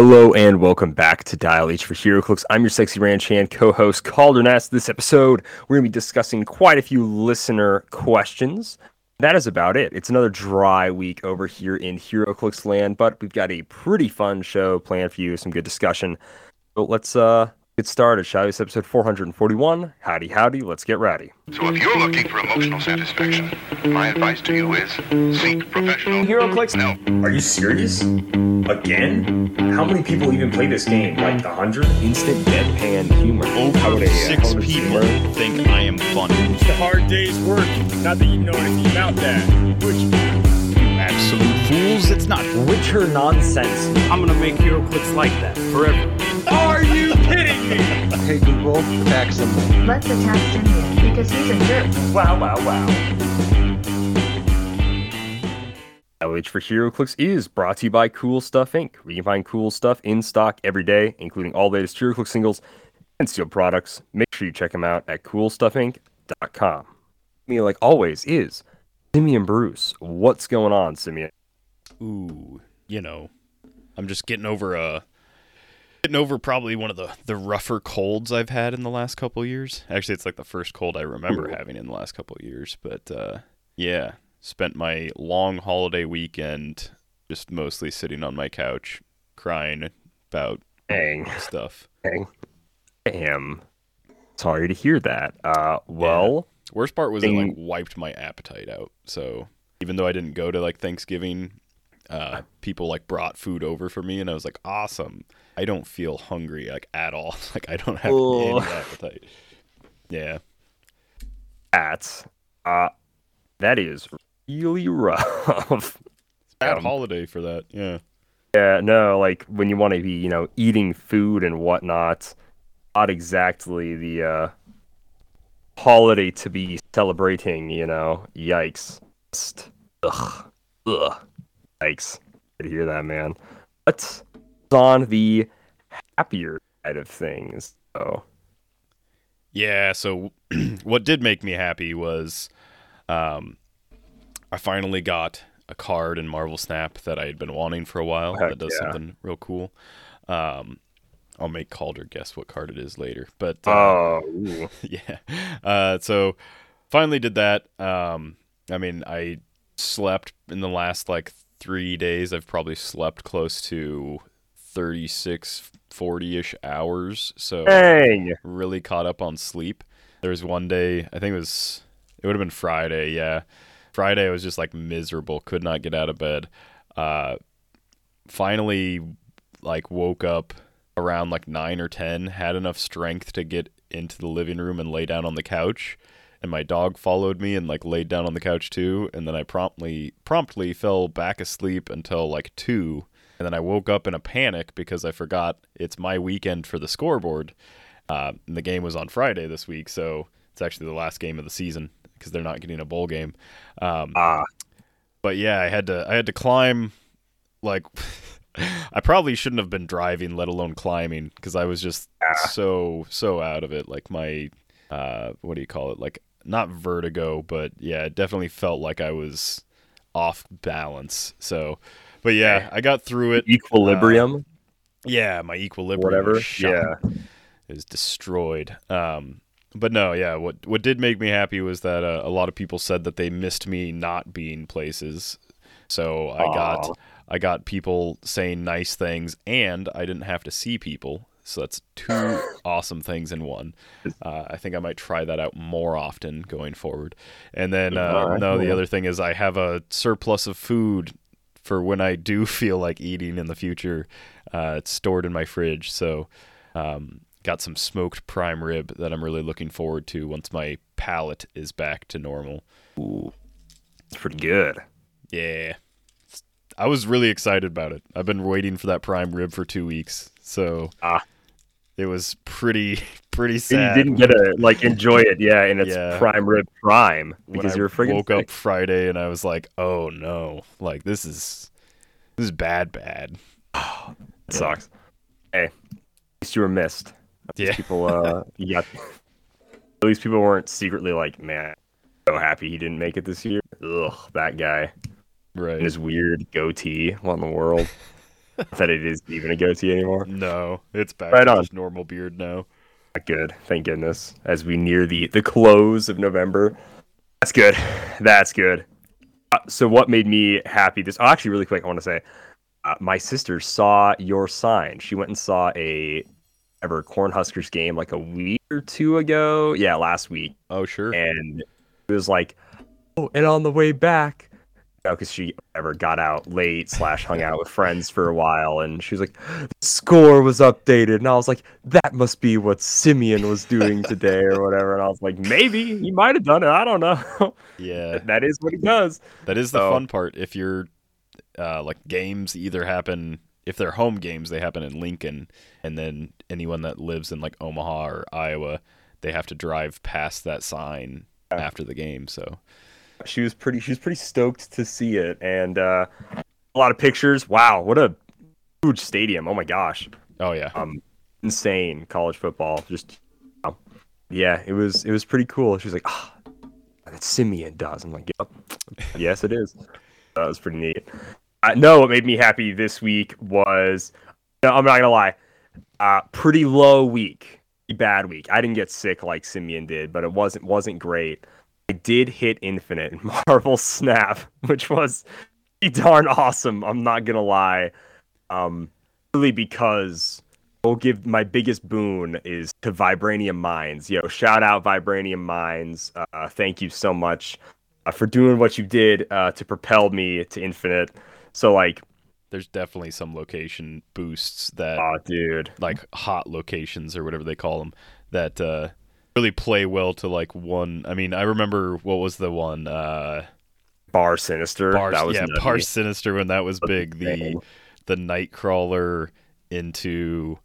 Hello and welcome back to Dial H for HeroClix. I'm your sexy ranch hand co-host Calder Nast. This episode, we're going to be discussing quite a few listener questions. That is about it. It's another dry week over here in HeroClix land, but we've got a pretty fun show planned for you, some good discussion. But let's uh get started, shall we? It's episode 441. Howdy, howdy, let's get ready. So if you're looking for emotional satisfaction, my advice to you is seek professional HeroClix? No. Are you serious? Again? How many people even play this game? Like a hundred? Instant deadpan humor. How would Over a, six how would people gamer- think I am funny. It's a hard day's work. Not that you know anything about that. Which you Absolute fools, it's not. Witcher nonsense. I'm gonna make HeroClix like that forever. Are you kidding me? Hey Google, attack symbol. Let's attack Simeon because he's a jerk. Wow, wow, wow. Dial H for HeroClix is brought to you by Cool Stuff Inc. We can find cool stuff in stock every day, including all the latest HeroClix singles and sealed products. Make sure you check them out at coolstuffinc.com. Me, like always, is Simeon Bruce. What's going on, Simeon? Ooh, you know, I'm just getting over a getting over probably one of the the rougher colds I've had in the last couple years. Actually, it's like the first cold I remember having in the last couple of years. But uh, yeah, spent my long holiday weekend just mostly sitting on my couch crying about Dang, stuff. dang. Damn. Sorry to hear that. Uh, well, Worst part was it like wiped my appetite out. So even though I didn't go to like Thanksgiving, uh, people like brought food over for me, and I was like, awesome. I don't feel hungry like at all. like I don't have Oh. any appetite. Yeah, that's uh, that is really rough. bad Um, holiday for that. Yeah, Yeah, no, like when you want to be, you know, eating food and whatnot, not exactly the uh, holiday to be celebrating, you know. Yikes. Just, ugh, ugh, yikes. To hear that, man. But on the happier side of things, oh, yeah. So what did make me happy was, um, I finally got a card in Marvel Snap that I had been wanting for a while. Heck that does yeah. something real cool. Um, I'll make Calder guess what card it is later, but uh, oh, yeah. Uh, so finally did that. Um, I mean, I slept in the last like three days. I've probably slept close to 36, 40 ish hours. So dang, really caught up on sleep. There was one day, I think it was, it would have been Friday. Yeah. Friday, I was just like miserable, could not get out of bed. Uh, finally, like, woke up around like 9 or 10, had enough strength to get into the living room and lay down on the couch. And my dog followed me and like laid down on the couch too. And then I promptly promptly fell back asleep until like two. And then I woke up in a panic because I forgot it's my weekend for the scoreboard. Uh, and the game was on Friday this week, so it's actually the last game of the season because they're not getting a bowl game. Um, ah, but yeah, I had to I had to climb like I probably shouldn't have been driving, let alone climbing, because I was just Ah. so so out of it. Like my uh, what do you call it? Like not vertigo, but yeah, it definitely felt like I was off balance. So, but yeah, I got through it. equilibrium, Yeah, my equilibrium whatever. Yeah, is destroyed. Um, but no, yeah. What what did make me happy was that uh, a lot of people said that they missed me not being places. So I Aw. got I got people saying nice things, and I didn't have to see people. So that's two awesome things in one. Uh, I think I might try that out more often going forward. And then uh, Alright, no, the other thing is I have a surplus of food for when I do feel like eating in the future. Uh, it's stored in my fridge, so um, got some smoked prime rib that I'm really looking forward to once my palate is back to normal. Ooh, it's pretty good. Yeah, I was really excited about it. I've been waiting for that prime rib for two weeks, so Ah. it was pretty pretty And sad. You didn't get to like enjoy it, yeah, in its Yeah. prime rib prime because you're freaking woke sick. up Friday and I was like, oh no, like this is this is bad, bad. It sucks. Hey, at least you were missed. Yeah. People, uh, got. At least people weren't secretly like, man, so happy he didn't make it this year. Ugh, that guy Right. and his weird goatee. What in the world? that it is even a goatee anymore. No, it's back Right to on. normal beard now. Good, thank goodness. As we near the the close of November, that's good. That's good. Uh, so, what made me happy? This oh, actually, really quick, I want to say, uh, my sister saw your sign. She went and saw a ever Cornhuskers game like a week or two ago. Yeah, last week, Oh sure. and it was like, oh, and on the way back. Because she ever got out late slash hung out with friends for a while, and she was like, "The score was updated," and I was like, "That must be what Simeon was doing today, or whatever." And I was like, "Maybe he might have done it. I don't know." yeah, that is what he does. that is the So- fun part. If you're uh, like games either happen if they're home games, they happen in Lincoln, and then anyone that lives in like Omaha or Iowa, they have to drive past that sign after the game. So She was pretty. She was pretty stoked to see it, and uh, a lot of pictures. Wow, what a huge stadium! Oh my gosh. oh yeah, um insane college football just wow. yeah it was it was pretty cool she was like ah that simeon does i'm like yep yes it is that was pretty neat uh, no what made me happy this week was no, i'm not gonna lie uh pretty low week bad week i didn't get sick like simeon did but it wasn't wasn't great i did hit infinite in marvel snap which was pretty darn awesome i'm not gonna lie um really because I'll give my biggest boon is to Vibranium Mines. Yo, shout out Vibranium Mines. Uh, thank you so much uh, for doing what you did uh, to propel me to infinite. So like, there's definitely some location boosts that oh dude, like hot locations or whatever they call them that uh, really play well to like one. I mean, I remember what was the one uh, Bar Sinister. Bar, that was yeah, nutty. Bar Sinister when that was big. The the Nightcrawler into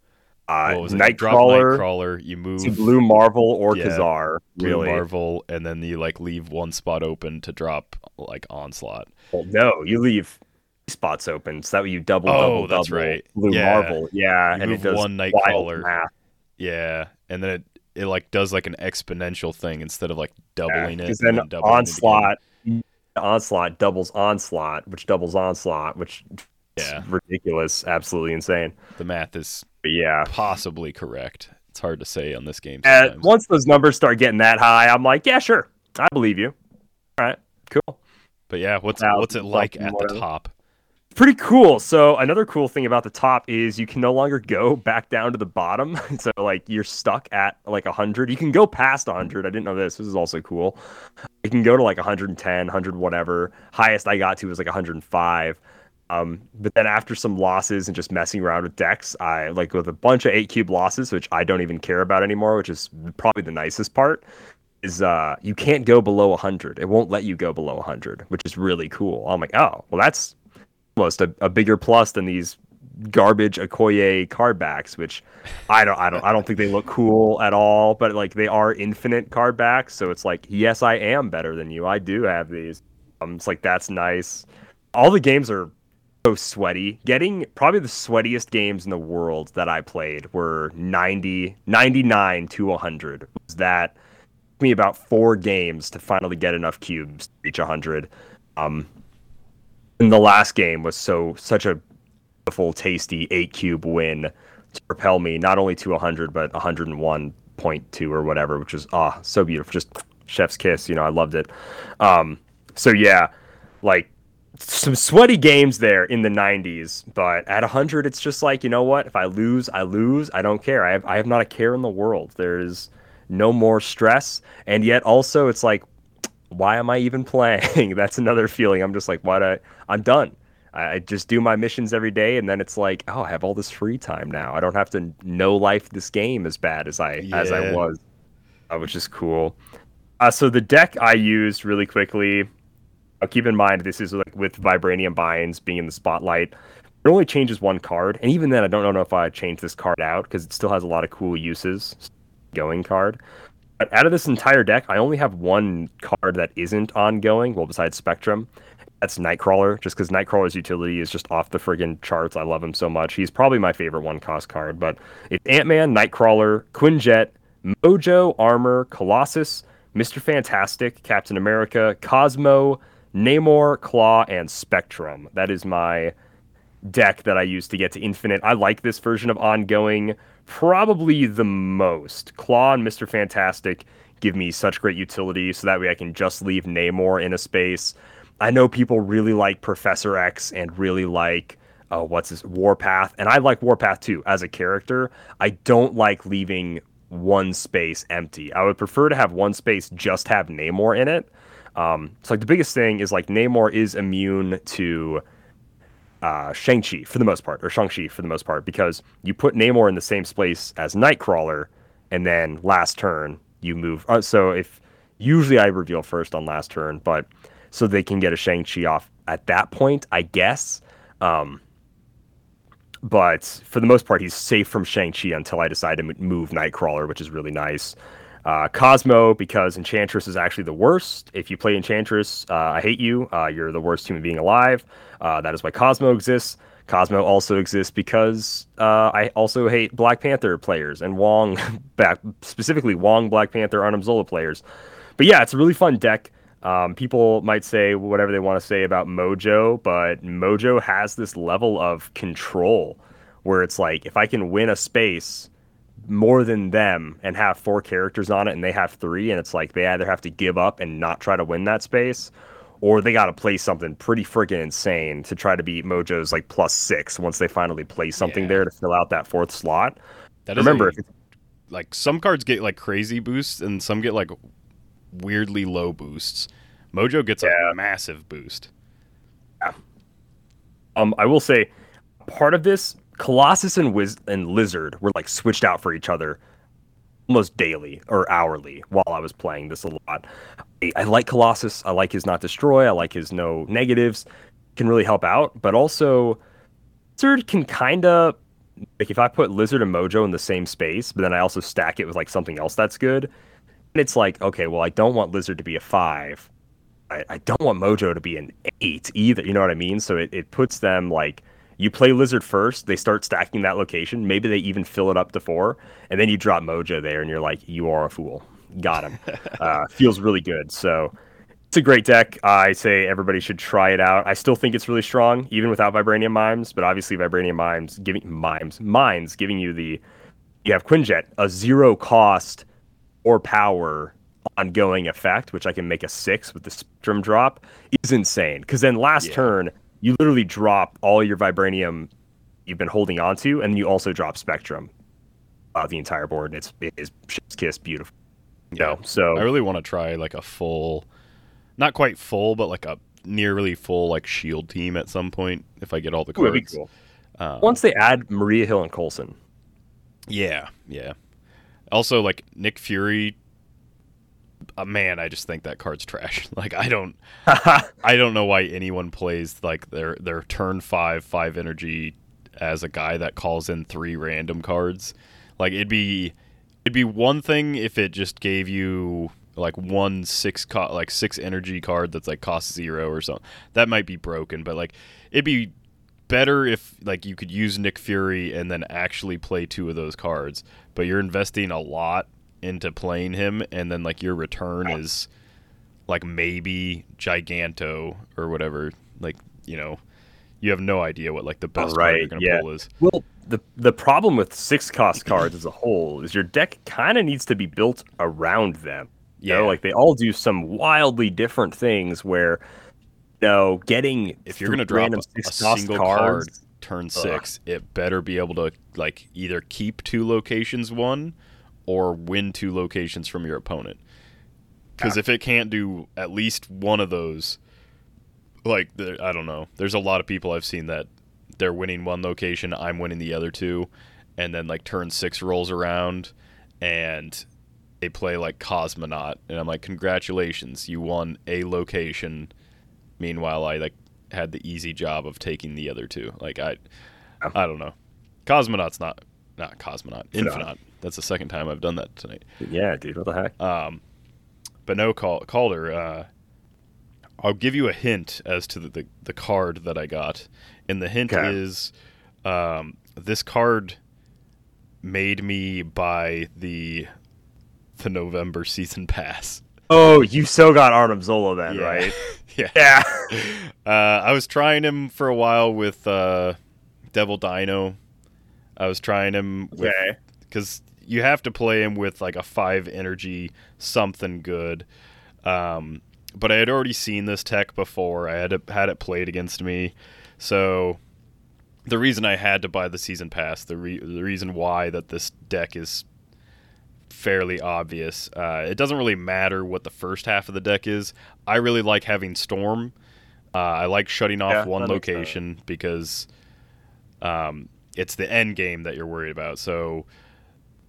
uh, what was it? Nightcrawler, Nightcrawler, you move to Blue Marvel or Yeah, Ka-Zar. Blue Really? Marvel, and then you like leave one spot open to drop like Onslaught. Well, no, you leave spots open. So that way you double, Oh, double, that's double right. Blue Yeah. Marvel. Yeah, You and move it does one Nightcrawler. Yeah, and then it it like does like an exponential thing instead of like doubling it. Because and then doubling it onslaught, onslaught doubles onslaught, which doubles onslaught, which Yeah. ridiculous, absolutely insane. The math is But yeah, possibly correct. It's hard to say on this game. Sometimes. once those numbers start getting that high, I'm like, yeah, sure, I believe you. All right, cool. But yeah, what's Thousand what's it like at the top? Pretty cool. So another cool thing about the top is you can no longer go back down to the bottom. so like you're stuck at like 100. You can go past 100. I didn't know this. This is also cool. You can go to like 110, 100 whatever. Highest I got to was like 105. Um, but then after some losses and just messing around with decks, I like with a bunch of eight cube losses, which I don't even care about anymore, which is probably the nicest part. Is uh you can't go below 100. It won't let you go below 100, which is really cool. I'm like, oh well, that's almost a, a bigger plus than these garbage Okoye card backs, which I don't I don't I don't think they look cool at all, but like they are infinite card backs, so it's like, yes, I am better than you. I do have these. Um it's like that's nice. All the games are so sweaty. Getting probably the sweatiest games in the world that I played were 90 99 to 100. Was that took me about 4 games to finally get enough cubes to reach 100. Um and the last game was so such a beautiful, tasty eight cube win to propel me not only to 100 but 101.2 or whatever, which is ah so beautiful. Just chef's kiss, you know. I loved it. Um, so yeah, like some sweaty games there in the 90s, but at 100, it's just like you know what? If I lose, I lose. I don't care. I have I have not a care in the world. There's no more stress, and yet also it's like why am I even playing? That's another feeling. I'm just like, what? I, I'm done. I, just do my missions every day, and then it's like, oh, I have all this free time now. I don't have to know life this game as bad as I as I was, uh, which is cool. Uh, so the deck I used really quickly. Uh, keep in mind this is like with Vibranium Mines being in the spotlight. It only changes one card, and even then, I don't know if I change this card out because it still has a lot of cool uses. Going card. Out of this entire deck, I only have one card that isn't ongoing. Well, besides Spectrum, that's Nightcrawler. Just because Nightcrawler's utility is just off the friggin' charts. I love him so much. He's probably my favorite one cost card. But it's Ant Man, Nightcrawler, Quinjet, Mojo, Armor, Colossus, Mister Fantastic, Captain America, Cosmo, Namor, Klaw, and Spectrum. That is my deck that I use to get to infinite. I like this version of ongoing probably the most. Klaw and Mr. Fantastic give me such great utility so that way I can just leave Namor in a space. I know people really like Professor X and really like uh, what's his Warpath, and I like Warpath too as a character. I don't like leaving one space empty. I would prefer to have one space just have Namor in it. Um, so like the biggest thing is like Namor is immune to uh, Shang-Chi for the most part, or Shang-Chi for the most part, because you put Namor in the same space as Nightcrawler, and then last turn you move. Uh, so if usually I reveal first on last turn, but so they can get a Shang-Chi off at that point, I guess. Um, but for the most part, he's safe from Shang-Chi until I decide to move Nightcrawler, which is really nice. Uh, Cosmo, because Enchantress is actually the worst. If you play Enchantress, uh, I hate you. Uh, you're the worst human being alive. Uh, that is why Cosmo exists. Cosmo also exists because uh, I also hate Black Panther players and Wong, back, specifically Wong Black Panther Arnim Zola players. But yeah, it's a really fun deck. Um, people might say whatever they want to say about Mojo, but Mojo has this level of control where it's like if I can win a space more than them and have four characters on it and they have three, and it's like they either have to give up and not try to win that space, or they got to play something pretty freaking insane to try to beat Mojo's like plus six once they finally play something Yeah. there to fill out that fourth slot. That is Remember, a- like some cards get like crazy boosts and some get like weirdly low boosts. Mojo gets Yeah. a massive boost. yeah. Um, I will say, part of this, Colossus and Wiz and Lizard were like switched out for each other almost daily or hourly while I was playing this a lot. I, I like Colossus. I like his not destroy. I like his no negatives. Can really help out, but also Lizard can kind of like if I put Lizard and Mojo in the same space, but then I also stack it with like something else that's good. And it's like, okay, well, I don't want Lizard to be a five. I, I don't want Mojo to be an eight either. You know what I mean? So it, it puts them like you play Lizard first, they start stacking that location. Maybe they even fill it up to four, and then you drop Mojo there, and you're like, you are a fool. Got him. uh, feels really good. So it's a great deck. I say everybody should try it out. I still think it's really strong, even without Vibranium Mimes. But obviously, Vibranium Mimes giving Mimes Mines giving you the you have Quinjet, a zero cost or power ongoing effect, which I can make a six with the Spectrum drop, is insane. Because then last Yeah. turn, you literally drop all your Vibranium you've been holding onto, and you also drop Spectrum uh, the entire board. And it's it is kiss beautiful. You know, so I really want to try like a full, not quite full, but like a nearly full like shield team at some point if I get all the Ooh, cards. be cool. Um, Once they add Maria Hill and Coulson, Yeah, yeah. Also, like Nick Fury. Uh, man, I just think that card's trash. Like I don't, I don't know why anyone plays like their their turn five five energy as a guy that calls in three random cards. Like it'd be, it'd be one thing if it just gave you like one six co- like six energy card that's like cost zero or something. That might be broken, but like it'd be better if like you could use Nick Fury and then actually play two of those cards, but you're investing a lot into playing him and then like your return oh. is like maybe Giganto or whatever. Like, you know, you have no idea what like the best card you're right, gonna yeah. pull is. Well, the the problem with six cost cards as a whole is your deck kind of needs to be built around them. You know, Yeah. like they all do some wildly different things. Where, you know, getting If you're gonna drop a, a single card turn six, it better be able to like either keep two locations one or win two locations from your opponent. Because ah. if it can't do at least one of those, like the, I don't know, there's a lot of people I've seen that they're winning one location, I'm winning the other two, and then like turn six rolls around, and they play like Cosmonaut, and I'm like, congratulations, you won a location. Meanwhile, I like had the easy job of taking the other two. Like I, I don't know. Cosmonaut's not not Cosmonaut. Infinite. That's the second time I've done that tonight. yeah, dude, what the heck? Um, but no, Cal- Calder. Uh, I'll give you a hint as to the, the, the card that I got, and the hint Okay. is um, this card made me buy the the November season pass. oh, you so got Arnim Zola then, Yeah. right? yeah. Yeah. Uh, I was trying him for a while with uh, Devil Dino. I was trying him with Okay. You have to play him with like a five energy something good. Um, but I had already seen this tech before. I had it, had it played against me, so the reason I had to buy the season pass, the re- the reason why that this deck is fairly obvious. Uh, it doesn't really matter what the first half of the deck is. I really like having Storm. Uh, I like shutting off Yeah, one that makes sense. location because um, it's the end game that you're worried about. So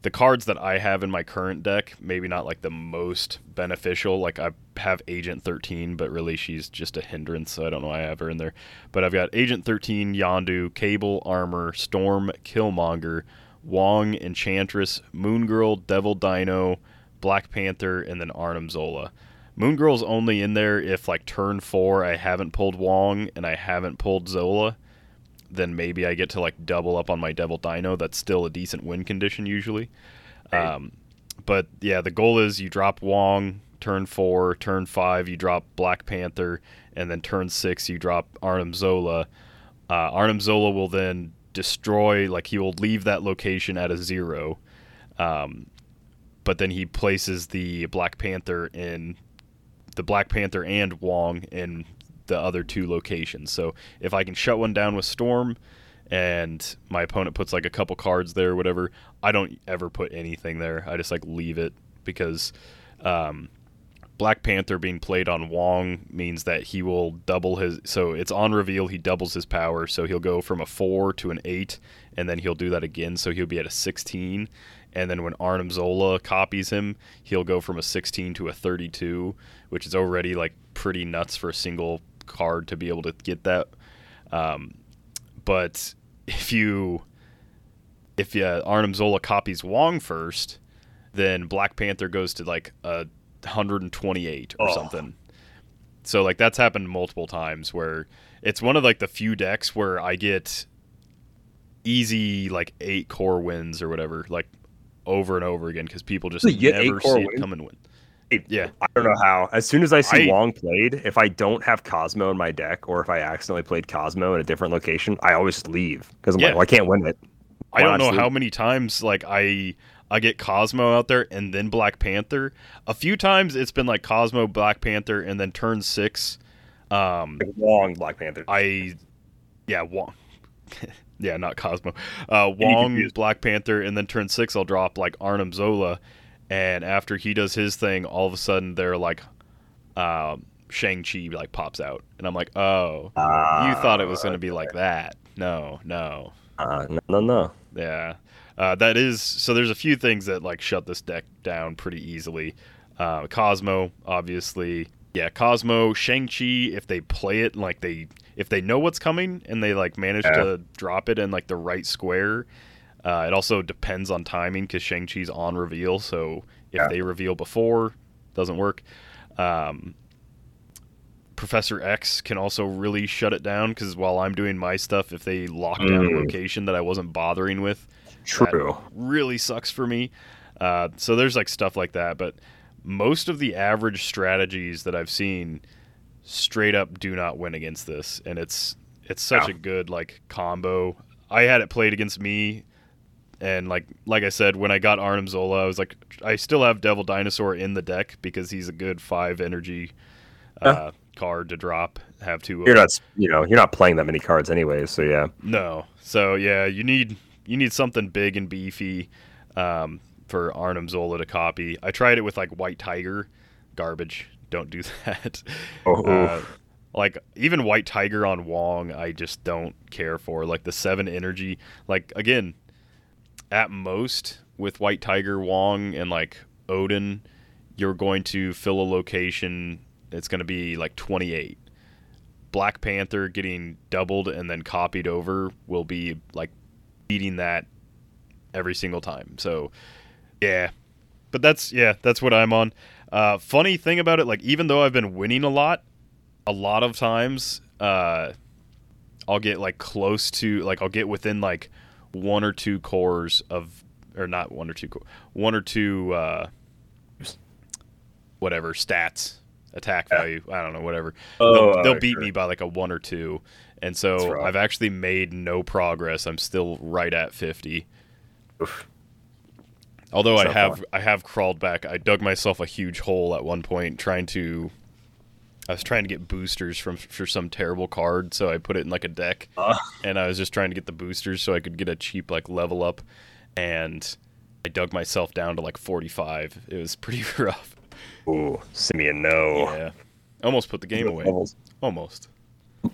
the cards that I have in my current deck, maybe not like the most beneficial. Like I have Agent 13, but really she's just a hindrance, so I don't know why I have her in there. But I've got Agent 13, Yondu, Cable, Armor, Storm, Killmonger, Wong, Enchantress, Moon Girl, Devil Dino, Black Panther, and then Arnim Zola. Moon Girl's only in there if like turn four I haven't pulled Wong and I haven't pulled Zola then maybe I get to like double up on my Devil Dino. That's still a decent win condition usually. Um, but yeah, the goal is you drop Wong turn four, turn five you drop Black Panther, and then turn six you drop Arnim Zola. Uh, Arnim Zola will then destroy, like he will leave that location at a zero. Um, but then he places the Black Panther in the Black Panther and Wong in the other two locations. So if I can shut one down with Storm and my opponent puts like a couple cards there or whatever, I don't ever put anything there. I just like leave it because um, Black Panther being played on Wong means that he will double his. So it's on reveal, he doubles his power. So he'll go from a 4 to an 8, and then he'll do that again. So he'll be at a 16. And then when Arnim Zola copies him, he'll go from a 16 to a 32, which is already like pretty nuts for a single card to be able to get that. Um, but if you if uh, Arnim Zola copies Wong first, then Black Panther goes to like a 128 or Oh. something. So like that's happened multiple times where it's one of like the few decks where I get easy like eight core wins or whatever like over and over again because people just You eight never see it come and win. Yeah. I don't know how. As soon as I see I- Wong played, if I don't have Cosmo in my deck, or if I accidentally played Cosmo in a different location, I always leave because I'm Yeah. like, well, I can't win it. I don't know how many times like I I get Cosmo out there and then Black Panther. A few times it's been like Cosmo, Black Panther, and then turn six. Um, Like Wong Black Panther. I yeah Wong. yeah, not Cosmo. Uh, Wong. Black Panther, and then turn six I'll drop like Arnim Zola, and after he does his thing, all of a sudden they're like, um, Shang Chi like pops out, and I'm like, oh, you thought it was gonna be like that? No, no. Uh, no, no, no. Yeah, uh, that is. So there's a few things that like shut this deck down pretty easily. Uh, Cosmo, obviously, yeah. Cosmo, Shang Chi. If they play it like they, if they know what's coming and they like manage Yeah. to drop it in like the right square. Uh, it also depends on timing because Shang Chi's on reveal. So if Yeah. they reveal before, doesn't work. Um, Professor X can also really shut it down because while I'm doing my stuff, if they lock down a Mm. location that I wasn't bothering with, True. really sucks for me. Uh, so there's like stuff like that, but most of the average strategies that I've seen straight up do not win against this, and it's it's such Yeah. a good like combo. I had it played against me, and like like I said, when I got Arnim Zola, I was like, I still have Devil Dinosaur in the deck because he's a good five energy uh, card to drop. Have two. You're not, you know, you're not playing that many cards anyways. So yeah. no. So yeah, you need you need something big and beefy um, for Arnim Zola to copy. I tried it with like White Tiger, garbage. Don't do that. Oh, Uh, like even White Tiger on Wong, I just don't care for. Like the seven energy, like again, at most with White Tiger, Wong, and like Odin, you're going to fill a location. It's going to be like 28. Black Panther getting doubled and then copied over will be like beating that every single time. So, yeah. But that's yeah, that's what I'm on. Uh, funny thing about it, like even though I've been winning a lot, a lot of times uh, I'll get like close to like I'll get within like one or two cores of or not one or two core, one or two uh, whatever stats attack Yeah. value. I don't know whatever Oh, they'll, they'll uh, beat sure. me by like a one or two And so. I've actually made no progress. I'm still right at 50. Oof. Although I have far. I have crawled back. I dug myself a huge hole at one point trying to I was trying to get boosters from for some terrible card, so I put it in like a deck. Uh. and I was just trying to get the boosters so I could get a cheap like level up and I dug myself down to like 45. It was pretty rough. Ooh, Simeon, no. Yeah. Almost put the game away. Levels. Almost.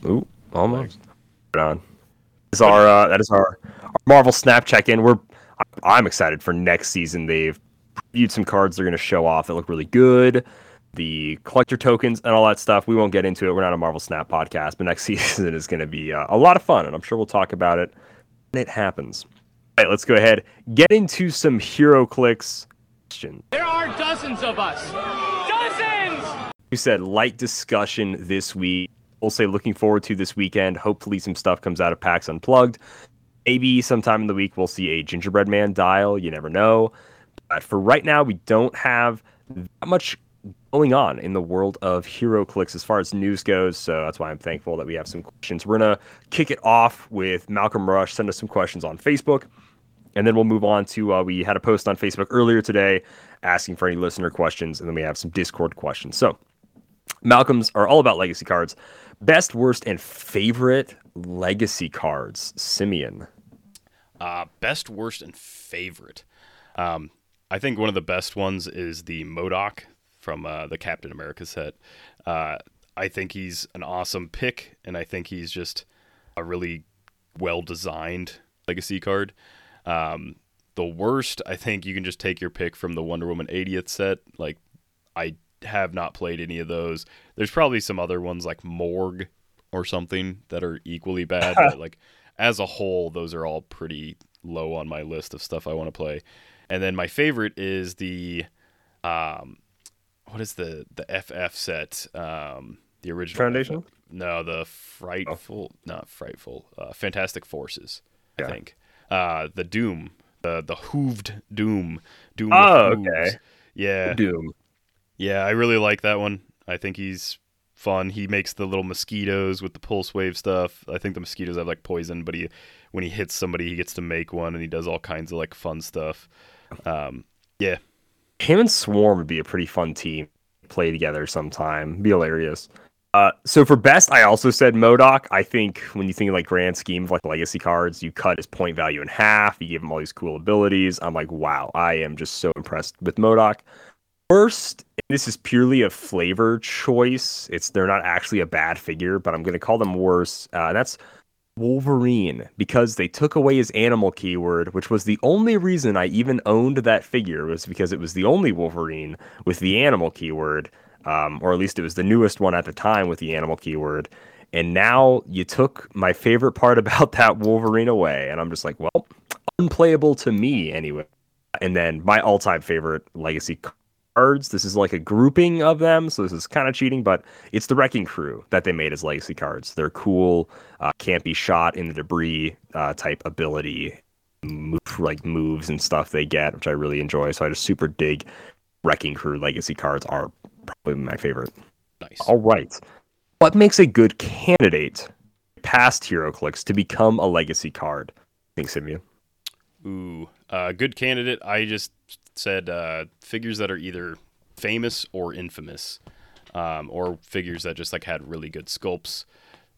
Ooh, almost. Right on. Is our uh, that is our, our Marvel Snap check in. We're I'm excited for next season. They've previewed some cards they're going to show off that look really good. The collector tokens and all that stuff. We won't get into it. We're not a Marvel Snap podcast, but next season is going to be uh, a lot of fun, and I'm sure we'll talk about it when it happens. All right, let's go ahead get into some HeroClix. Questions. There are dozens of us. Dozens! who said light discussion this week. We'll say looking forward to this weekend. Hopefully, some stuff comes out of PAX Unplugged. Maybe sometime in the week we'll see a Gingerbread Man dial. You never know. But for right now, we don't have that much going on in the world of HeroClix as far as news goes. So that's why I'm thankful that we have some questions. We're gonna kick it off with Malcolm Rush. Send us some questions on Facebook. And then we'll move on to uh, we had a post on Facebook earlier today asking for any listener questions, and then we have some Discord questions. So Malcolm's are all about legacy cards. Best, worst, and favorite legacy cards. Simeon. Uh, best, worst, and favorite. Um, I think one of the best ones is the MODOK from uh, the Captain America set. Uh, I think he's an awesome pick, and I think he's just a really well designed legacy card. Um, the worst, I think you can just take your pick from the Wonder Woman 80th set. Like, I have not played any of those. There's probably some other ones like Morgue or something that are equally bad, but like as a whole, those are all pretty low on my list of stuff I want to play. And then my favorite is the um what is the the FF set? Um the original Foundation? FF. No, the frightful not frightful. Uh, Fantastic Forces, Yeah. I think. Uh the Doom, the the hooved Doom. Doom Oh, okay. Yeah. Doom. Yeah, I really like that one. I think he's fun. He makes the little mosquitoes with the pulse wave stuff. I think the mosquitoes have like poison, but he when he hits somebody, he gets to make one, and he does all kinds of like fun stuff. Um, yeah, Him and Swarm would be a pretty fun team. Play together sometime. Be hilarious. Uh, so for best, I also said MODOK. I think when you think of like grand scheme of like legacy cards, you cut his point value in half. You give him all these cool abilities. I'm like, wow, I am just so impressed with MODOK. Worst, this is purely a flavor choice. It's they're not actually a bad figure, but I'm gonna call them worse. Uh, that's Wolverine because they took away his animal keyword, which was the only reason I even owned that figure was because it was the only Wolverine with the animal keyword, um, or at least it was the newest one at the time with the animal keyword. And now you took my favorite part about that Wolverine away, and I'm just like, well, unplayable to me anyway. And then my all-time favorite legacy cards. This is like a grouping of them, so this is kind of cheating, but it's the Wrecking Crew that they made as legacy cards. They're cool, uh, can't be shot in the debris uh, type ability, move, like moves and stuff they get, which I really enjoy. So I just super dig Wrecking Crew legacy cards are probably my favorite. nice. All right, what makes a good candidate past HeroClix to become a legacy card? Thanks, Simeon. Ooh, uh, good candidate. I just said uh, figures that are either famous or infamous, um, or figures that just like had really good sculpts.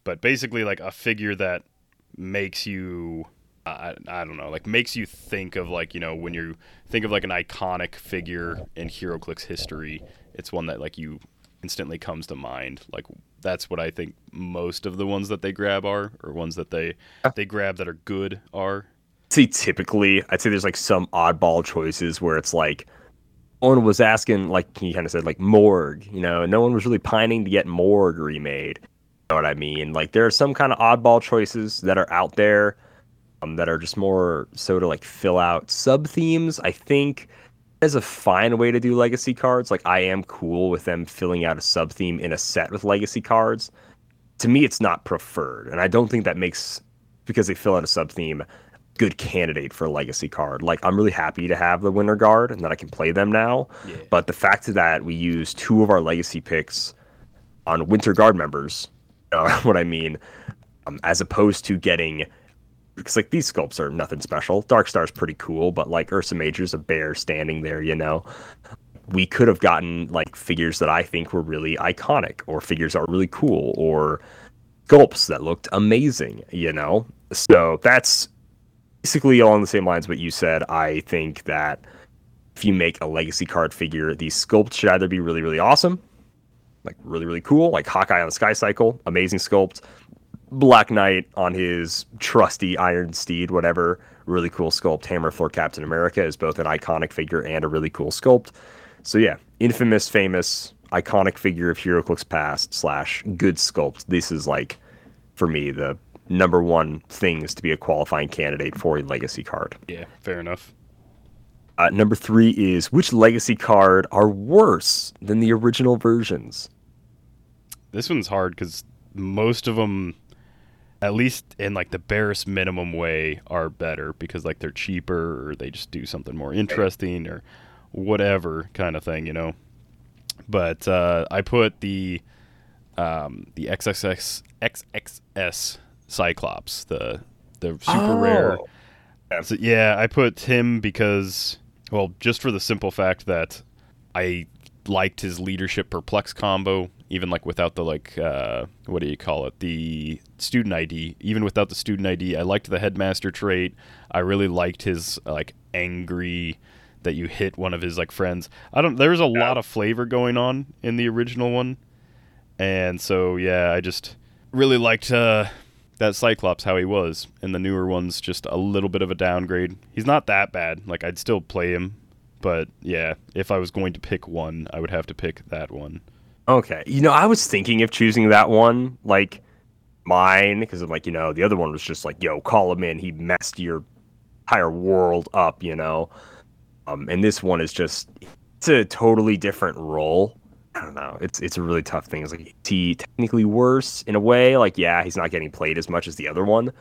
But basically, like a figure that makes you, I, I don't know, like makes you think of like you know when you think of like an iconic figure in HeroClix history, it's one that like you instantly comes to mind. Like that's what I think most of the ones that they grab are, or ones that they they grab that are good are. Say typically, I'd say there's like some oddball choices where it's like one was asking, like he kind of said, like Morgue, you know, no one was really pining to get Morgue remade. You know what I mean? Like there are some kind of oddball choices that are out there um, that are just more so to like fill out sub themes. I think is a fine way to do legacy cards. Like I am cool with them filling out a sub theme in a set with legacy cards. To me, it's not preferred, and I don't think that makes because they fill out a sub theme good candidate for a legacy card. Like I'm really happy to have the Winter Guard and that I can play them now. Yeah. But the fact that we use two of our legacy picks on Winter Guard members, know what I mean? um, as opposed to getting because like these sculpts are nothing special. Dark Star's is pretty cool, but like Ursa Major's a bear standing there, you know. We could have gotten like figures that I think were really iconic, or figures that were really cool, or sculpts that looked amazing, you know. So that's basically along the same lines what you said. I think that if you make a legacy card figure, the sculpt should either be really, really awesome, like really, really cool, like Hawkeye on the Sky Cycle, amazing sculpt. Black Knight on his trusty Iron Steed, whatever, really cool sculpt. Hammer Floor Captain America is both an iconic figure and a really cool sculpt. So yeah, infamous, famous, iconic figure of HeroClix past slash good sculpt. This is like, for me, the number one things to be a qualifying candidate for a legacy card. Yeah, fair enough. Uh, number three is which legacy card are worse than the original versions? This one's hard because most of them, at least in like the barest minimum way, are better because like they're cheaper or they just do something more interesting or whatever kind of thing, you know. But uh, I put the um, the XXX XXS Cyclops, the the super rare. So, yeah, I put him because, well, just for the simple fact that I liked his leadership perplex combo, even like without the like, uh, what do you call it, the student ID. Even without the student ID, I liked the headmaster trait. I really liked his like angry that you hit one of his like friends. I don't. There's a lot of flavor going on in the original one, and so yeah, I just really liked uh, that Cyclops how he was, and the newer one's just a little bit of a downgrade. He's not that bad. Like I'd still play him, but yeah, if I was going to pick one, I would have to pick that one. Okay. You know, I was thinking of choosing that one, like mine, because I'm like, you know, the other one was just like, yo, call him in. He messed your entire world up, you know. Um, and this one is just it's a totally different role. I don't know. It's it's a really tough thing. It's like he technically worse in a way? Like, yeah, he's not getting played as much as the other one.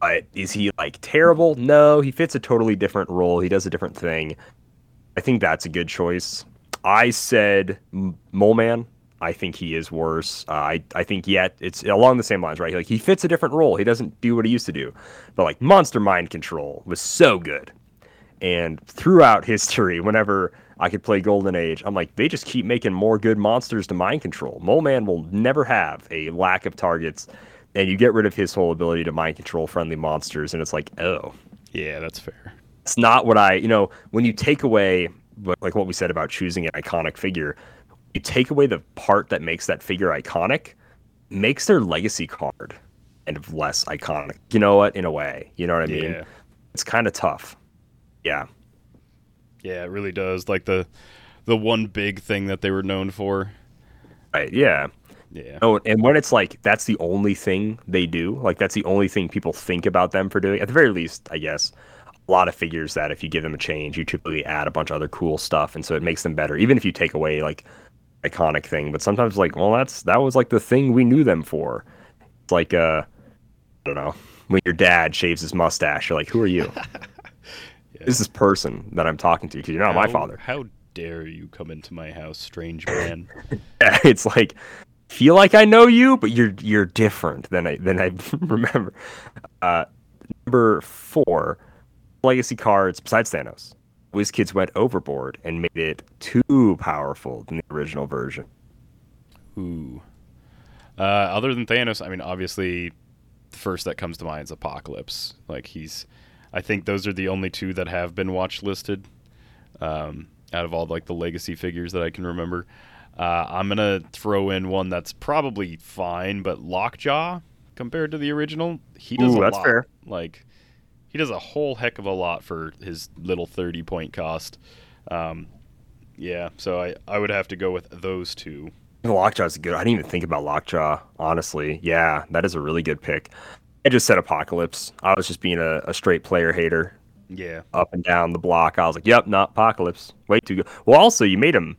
But is he like terrible? No, he fits a totally different role. He does a different thing. I think that's a good choice. I said Mole Man. I think he is worse. Uh, I I think yet it's along the same lines, right? Like he fits a different role. He doesn't do what he used to do. But like Monster Mind Control was so good. And throughout history, whenever I could play Golden Age, I'm like, they just keep making more good monsters to mind control. Mole Man will never have a lack of targets, and you get rid of his whole ability to mind control friendly monsters, and it's like, oh, Yeah, that's fair. it's not what I, you know, when you take away, like what we said about choosing an iconic figure, you take away the part that makes that figure iconic, makes their legacy card kind of less iconic. You know what? In a way, you know what I mean? Yeah. It's kind of tough. Yeah. Yeah, it really does. Like the the one big thing that they were known for. Right. Yeah. Yeah. Oh, and when it's like that's the only thing they do, like that's the only thing people think about them for doing. At the very least, I guess, a lot of figures that if you give them a change, you typically add a bunch of other cool stuff, and so it makes them better. Even if you take away like iconic thing, but sometimes like, well, that's that was like the thing we knew them for. It's like uh, I don't know, when your dad shaves his mustache, you're like, who are you? This is person that I'm talking to because you're not my father. How dare you come into my house, strange man? it's like feel like I know you, but you're you're different than I than I remember. Uh, number four, legacy cards besides Thanos. WizKids went overboard and made it too powerful than the original version. Ooh. Uh, other than Thanos, I mean, obviously, the first that comes to mind is Apocalypse. Like he's, I think those are the only two that have been watch listed, um, out of all like the legacy figures that I can remember. Uh, I'm gonna throw in one that's probably fine, but Lockjaw compared to the original, he does Ooh, a lot. fair. Like he does a whole heck of a lot for his little 30 point cost. Um, yeah, so I, I would have to go with those two. Lockjaw's good. I didn't even think about Lockjaw, honestly. Yeah, that is a really good pick. I just said Apocalypse. I was just being a, a straight player hater. Yeah. up and down the block. I was like, "Yep, not apocalypse. Way too good." Well, also you made him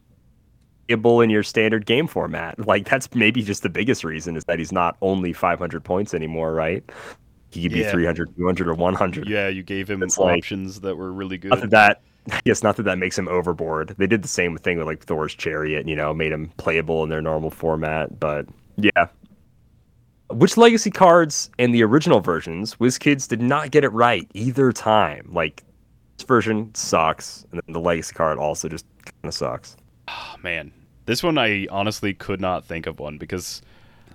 playable in your standard game format. Like that's maybe just the biggest reason is that he's not only 500 points anymore, right? He could be Yeah. 300, 200, or 100. Yeah, you gave him It's like- options that were really good. Not that that, yes, not that that makes him overboard. They did the same thing with like Thor's Chariot. You know, made him playable in their normal format. But yeah, which legacy cards and the original versions, WizKids did not get it right either time. Like this version sucks, and then the legacy card also just kind of sucks. Oh, man, this one I honestly could not think of one because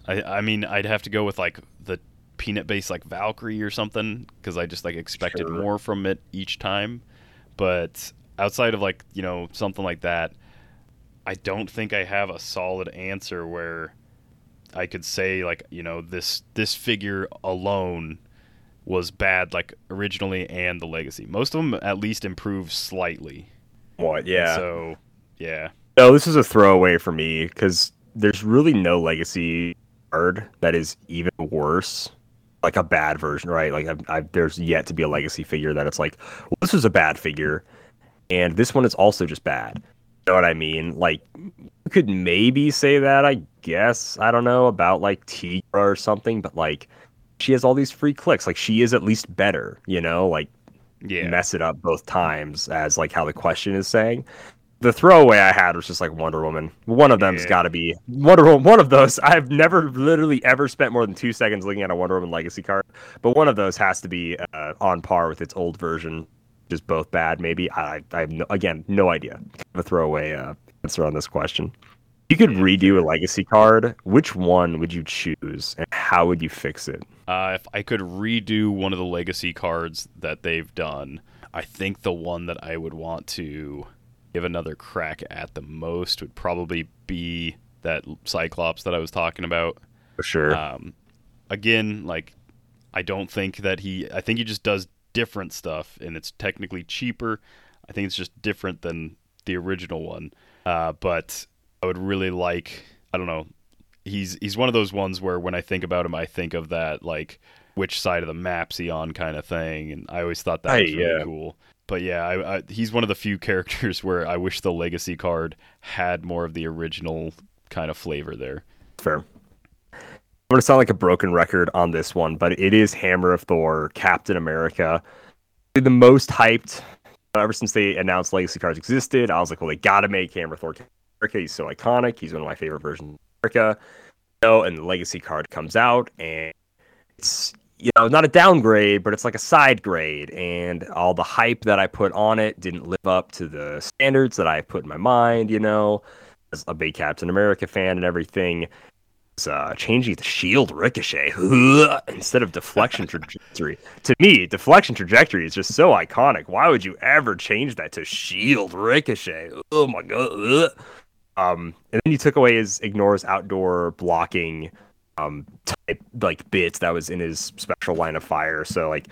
I I mean I'd have to go with like the peanut based like Valkyrie or something because I just like expected Sure. more from it each time. But outside of like you know something like that, I don't think I have a solid answer where I could say like you know this this figure alone was bad like originally and the legacy. Most of them at least improve slightly. What? Yeah. So yeah. No, this is a throwaway for me because there's really no legacy card that is even worse. Like a bad version, right? Like I've, I've, there's yet to be a legacy figure that it's like, well, this is a bad figure, and this one is also just bad. Know what I mean? Like you could maybe say that, I guess. I don't know about like Tigra or something, but like she has all these free clicks. Like she is at least better, you know? Like Yeah. mess it up both times as like how the question is saying. The throwaway I had was just like Wonder Woman. One of them's Yeah. got to be Wonder Woman. One of those I've never literally ever spent more than two seconds looking at a Wonder Woman legacy card, but one of those has to be uh, on par with its old version. Just both bad, maybe. I, I have no, again no idea. Kind of a throwaway uh, answer on this question. You could redo a legacy card. Which one would you choose, and how would you fix it? Uh, if I could redo one of the legacy cards that they've done, I think the one that I would want to give another crack at the most would probably be that Cyclops that I was talking about. For sure. Um, again, like I don't think that he. I think he just does different stuff, and it's technically cheaper. I think it's just different than the original one. Uh, but I would really like. I don't know. He's he's one of those ones where when I think about him, I think of that like which side of the map's he on kind of thing, and I always thought that was really yeah. cool. But yeah, I, I, he's one of the few characters where I wish the legacy card had more of the original kind of flavor there. Fair. I'm gonna sound like a broken record on this one, but it is Hammer of Thor, Captain America, the most hyped ever since they announced Legacy cards existed. I was like, well, they gotta make Hammer Thor Captain America. He's so iconic. He's one of my favorite versions of America. And the Legacy card comes out, and it's you know not a downgrade, but it's like a side grade, and all the hype that I put on it didn't live up to the standards that I put in my mind. You know, as a big Captain America fan and everything is, uh, changing the shield ricochet instead of deflection trajectory. To me, deflection trajectory is just so iconic. Why would you ever change that to shield ricochet? Oh my god. Um, and then you took away his ignores outdoor blocking um type like bits that was in his special line of fire. So like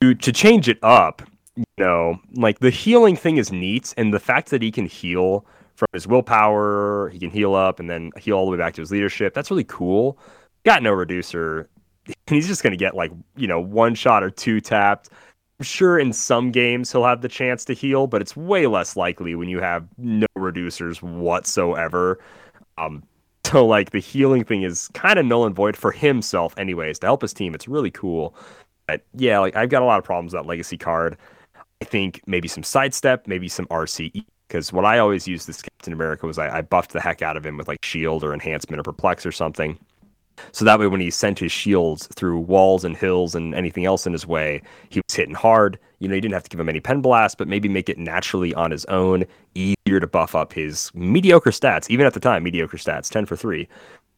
to, to change it up, you know, like the healing thing is neat, and the fact that he can heal from his willpower, he can heal up and then heal all the way back to his leadership. That's really cool. Got no reducer. He's just gonna get like you know one shot or two tapped. I'm sure in some games he'll have the chance to heal, but it's way less likely when you have no reducers whatsoever. Um, so like the healing thing is kind of null and void for himself, anyways. To help his team, it's really cool. But yeah, like I've got a lot of problems with that legacy card. I think maybe some sidestep, maybe some RCE. Because what I always used this Captain America was I, I buffed the heck out of him with like shield or enhancement or perplex or something. So that way, when he sent his shields through walls and hills and anything else in his way, he was hitting hard. You know, you didn't have to give him any pen blast, but maybe make it naturally on his own, easier to buff up his mediocre stats. Even at the time, mediocre stats, 10 for 3.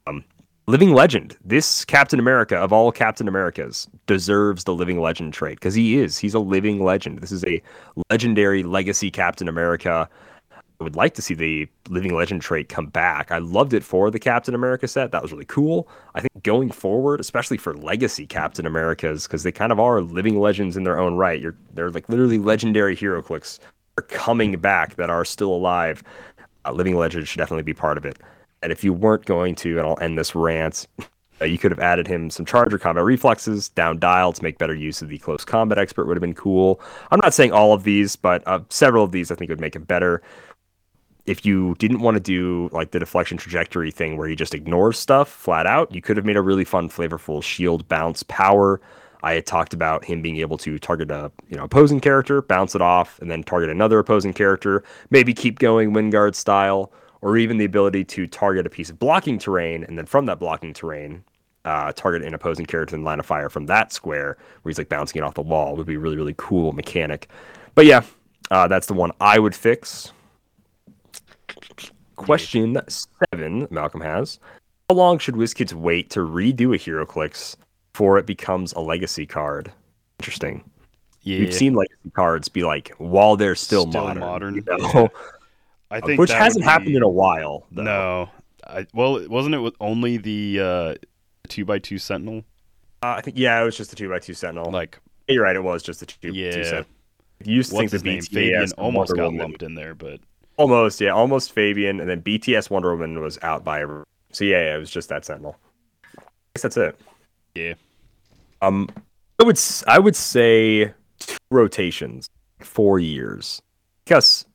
Um, living legend. This Captain America of all Captain Americas deserves the living legend trait because he is. He's a living legend. This is a legendary legacy Captain America. I would like to see the living legend trait come back. I loved it for the Captain America set. That was really cool. I think going forward, especially for legacy Captain Americas, because they kind of are living legends in their own right. You're they're like literally legendary HeroClix are coming back that are still alive. Uh, living legend should definitely be part of it. And if you weren't going to, and I'll end this rant, uh, you could have added him some charger combat reflexes, down dial to make better use of the close combat expert would have been cool. I'm not saying all of these, but uh, several of these I think would make him better. If you didn't want to do like the deflection trajectory thing where he just ignores stuff flat out, you could have made a really fun, flavorful shield bounce power. I had talked about him being able to target a you know opposing character, bounce it off, and then target another opposing character. Maybe keep going Wingard style, or even the ability to target a piece of blocking terrain, and then from that blocking terrain, uh, target an opposing character in line of fire from that square, where he's like bouncing it off the wall, would be really really cool mechanic. But yeah, uh, that's the one I would fix. Question seven, Malcolm has. How long should WizKids wait to redo a HeroClix before it becomes a legacy card? Interesting. Yeah, We've seen legacy cards be like while they're still, Still modern, modern, you know? yeah. I think which hasn't would happened in a while. Though. No, I, well, wasn't it with only the uh, two by two Sentinel? Uh, I think yeah, it was just the two by two Sentinel. Like, You're right, it was just the two. Yeah. two Sentinel. You used to what's think the name? BTS Fabian almost Wonder got Woman- lumped in there, but Almost, yeah, almost Fabian, and then BTS Wonder Woman was out by. So yeah, yeah, it was just that Sentinel. I guess that's it. yeah, Um, I would I would say two rotations, four years, because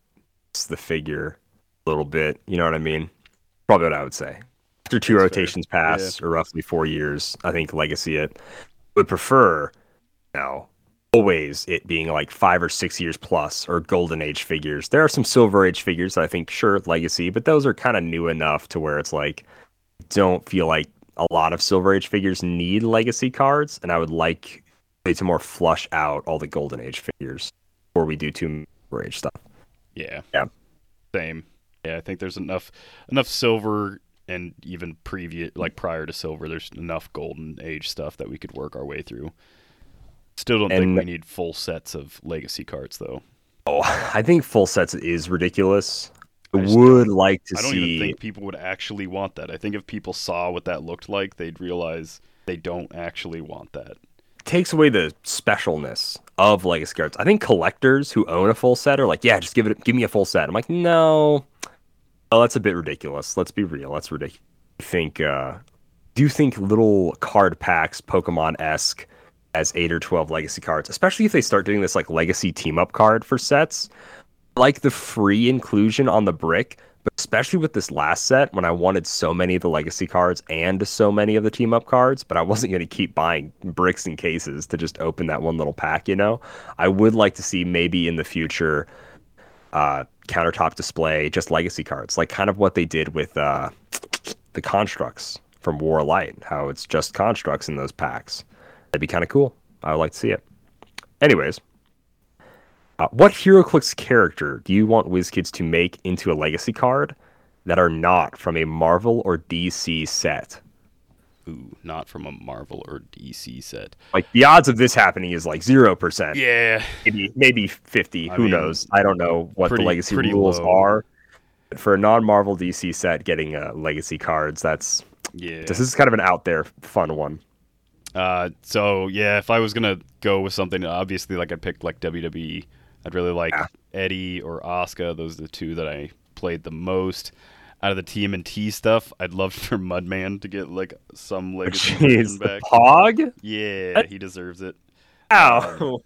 the figure a little bit. You know what I mean? Probably what I would say. After two That's fair. rotations pass, or roughly four years, I think Legacy it would prefer. you Now, always it being like five or six years plus, or Golden Age figures. There are some Silver Age figures that I think sure Legacy, but those are kind of new enough to where it's like don't feel like a lot of Silver Age figures need legacy cards, and I would like to more flush out all the Golden Age figures before we do two Silver Age stuff. Yeah, Yeah. same. Yeah, I think there's enough enough silver and even previous like prior to silver, there's enough golden age stuff that we could work our way through. Still don't think we need full sets of legacy cards though. Oh, I think full sets is ridiculous. I I would like to I don't see. even think people would actually want that. I think if people saw what that looked like, they'd realize they don't actually want that. takes away the specialness of legacy cards. I think collectors who own a full set are like, yeah, just give it, give me a full set. I'm like, no, oh, that's a bit ridiculous. Let's be real, that's ridiculous. I think, uh, do you think little card packs, Pokemon esque, as eight or twelve legacy cards, especially if they start doing this like legacy team up card for sets, like the free inclusion on the brick. But especially with this last set, when I wanted so many of the legacy cards and so many of the team up cards, but I wasn't going to keep buying bricks and cases to just open that one little pack, you know? I would like to see maybe in the future uh, countertop display just legacy cards, like kind of what they did with uh, the constructs from War Light, how it's just constructs in those packs. That'd be kind of cool. I would like to see it. Anyways, uh, what HeroClix character do you want WizKids to make into a legacy card that are not from a Marvel or DC set? Ooh, not from a Marvel or DC set. Like the odds of this happening is like zero percent. Yeah, maybe maybe fifty. I Who mean, knows? I don't know what pretty- the legacy rules low. are. But for a non-Marvel DC set, getting uh, legacy cards that's yeah. this is kind of an out there fun one. Uh, so yeah, if I was gonna go with something, obviously, like I picked like WWE. I'd really like Yeah. Eddie or Oscar. Those are the two that I played the most. Out of the TMNT stuff, I'd love for Mudman to get like some legacy Jeez, back. Pog. yeah, What? he deserves it. Ow.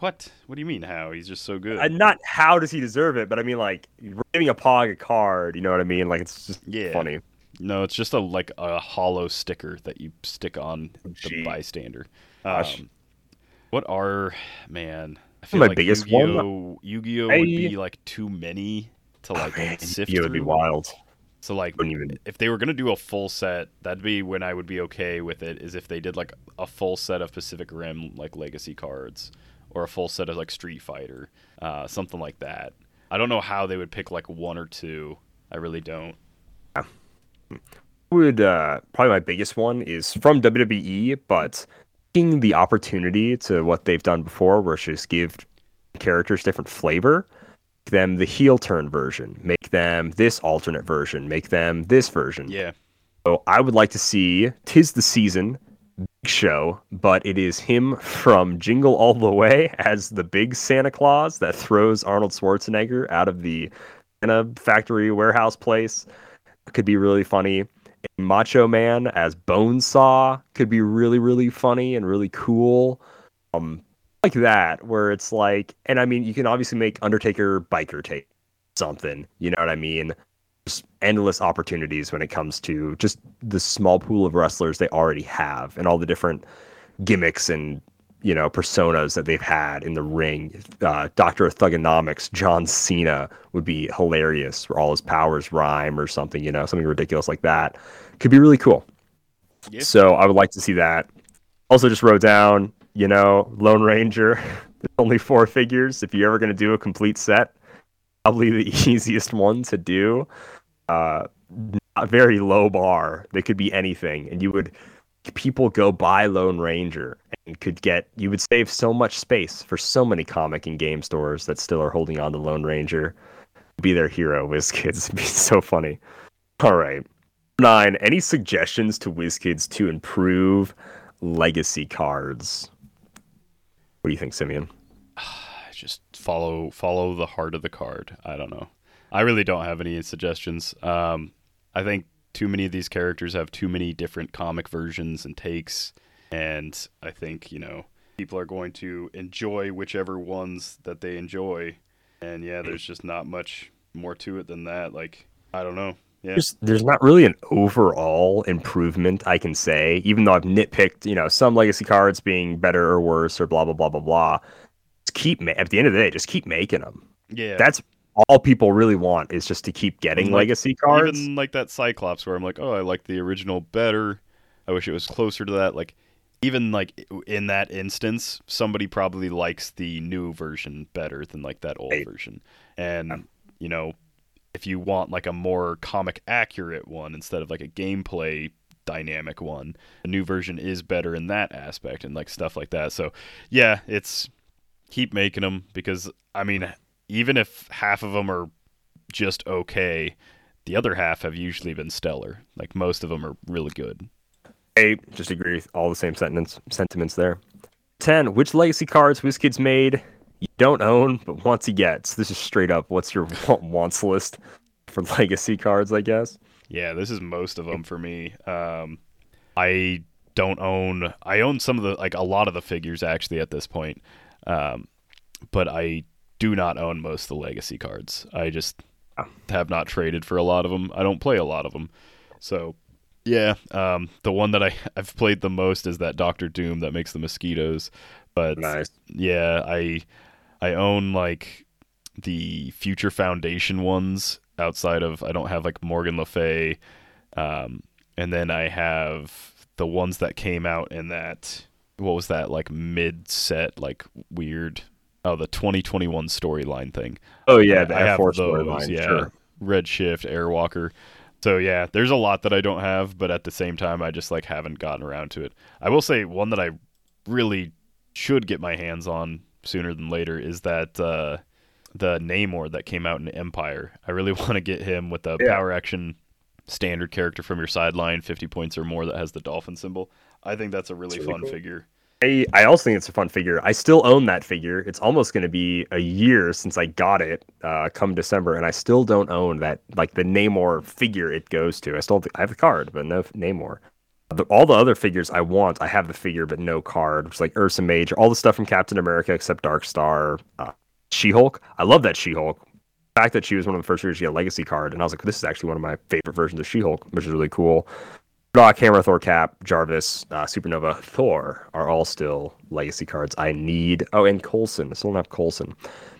What? What do you mean? How? He's just so good. Uh, not how does he deserve it, but I mean like giving a Pog a card. You know what I mean? Like it's just Yeah. funny. No, it's just a like a hollow sticker that you stick on the bystander. Um, what are man? I feel My like biggest Yu-Gi-Oh! Yu-Gi-Oh would I- be like too many to like Oh, man, sift it would be wild. So like, even- if they were gonna do a full set, that'd be when I would be okay with it. Is if they did like a full set of Pacific Rim like legacy cards, or a full set of like Street Fighter, uh, something like that. I don't know how they would pick like one or two. I really don't. Yeah. would uh, probably my biggest one is from WWE, but taking the opportunity to what they've done before, where it's just give characters different flavor, make them the heel turn version, make them this alternate version, make them this version. Yeah. So I would like to see Tis the Season Big Show, but it is him from Jingle All the Way as the big Santa Claus that throws Arnold Schwarzenegger out of the Santa factory warehouse place. Could be really funny. Macho Man as Bonesaw could be really, really funny and really cool. Um, like that, where it's like, and I mean, you can obviously make Undertaker biker tape something. You know what I mean? Endless opportunities when it comes to just the small pool of wrestlers they already have and all the different gimmicks and you know personas that they've had in the ring. Uh, Doctor of Thuganomics, John Cena would be hilarious, where all his powers rhyme or something. You know, something ridiculous like that could be really cool. Yeah. So I would like to see that. Also, just wrote down, you know, Lone Ranger. There's only four figures. If you're ever going to do a complete set, probably the easiest one to do. Uh, a very low bar. They could be anything, and you would people go buy Lone Ranger could get you would save so much space for so many comic and game stores that still are holding on to Lone Ranger. Be their hero, WizKids. It'd be so funny. All right. Nine. Any suggestions to WizKids to improve legacy cards? What do you think, Simeon? just follow follow the heart of the card. I don't know. I really don't have any suggestions. Um, I think too many of these characters have too many different comic versions and takes, and I think you know people are going to enjoy whichever ones that they enjoy, and yeah, there's just not much more to it than that. Like I don't know. Yeah. There's, there's not really an overall improvement I can say, even though I've nitpicked, you know, some legacy cards being better or worse or blah blah blah blah blah. Just keep ma- at the end of the day, just keep making them. Yeah. That's all people really want is just to keep getting Like, legacy cards. Even like that Cyclops where I'm like, oh, I like the original better. I wish it was closer to that. Like, even like in that instance, somebody probably likes the new version better than like that old version. And you know, if you want like a more comic accurate one instead of like a gameplay dynamic one, the new version is better in that aspect and like stuff like that. So, yeah, it's keep making them because I mean, even if half of them are just okay, the other half have usually been stellar. Like most of them are really good. I just agree with all the same sentiments sentiments there. Ten. Which legacy cards WizKids made you don't own but want to get? So this is straight up. What's your wants list for legacy cards? I guess. Yeah, this is most of them for me. Um, I don't own. I own some of the like a lot of the figures actually at this point, um, but I do not own most of the legacy cards. I just have not traded for a lot of them. I don't play a lot of them, so yeah. Um, the one that I I've played the most is that Doctor Doom that makes the mosquitoes, but Nice. yeah, I I own like the Future Foundation ones outside of I don't have like Morgan Le Fay, um, and then I have the ones that came out in that what was that like mid set like weird oh the 2021 storyline thing. Oh yeah, I- the I have F4 those, storyline. yeah. Sure. Redshift, Airwalker. So yeah, there's a lot that I don't have, but at the same time, I just like haven't gotten around to it. I will say one that I really should get my hands on sooner than later is that uh, the Namor that came out in Empire. I really want to get him with the Yeah. power action standard character from your sideline, 50 points or more that has the dolphin symbol. I think that's a really, That's really fun cool. figure. I, I also think it's a fun figure. I still own that figure. It's almost going to be a year since I got it, uh, come December, and I still don't own that like the Namor figure it goes to. I still I have the card, but no Namor. The, all the other figures I want, I have the figure but no card, is like Ursa Major, all the stuff from Captain America except Dark Star, uh, She Hulk. I love that She Hulk. The fact that she was one of the first figures to get a legacy card, and I was like, this is actually one of my favorite versions of She Hulk, which is really cool. Doc, Hammer, Thor, Cap, Jarvis, uh, Supernova, Thor are all still legacy cards. I need. Oh, and Coulson. Still don't have Coulson.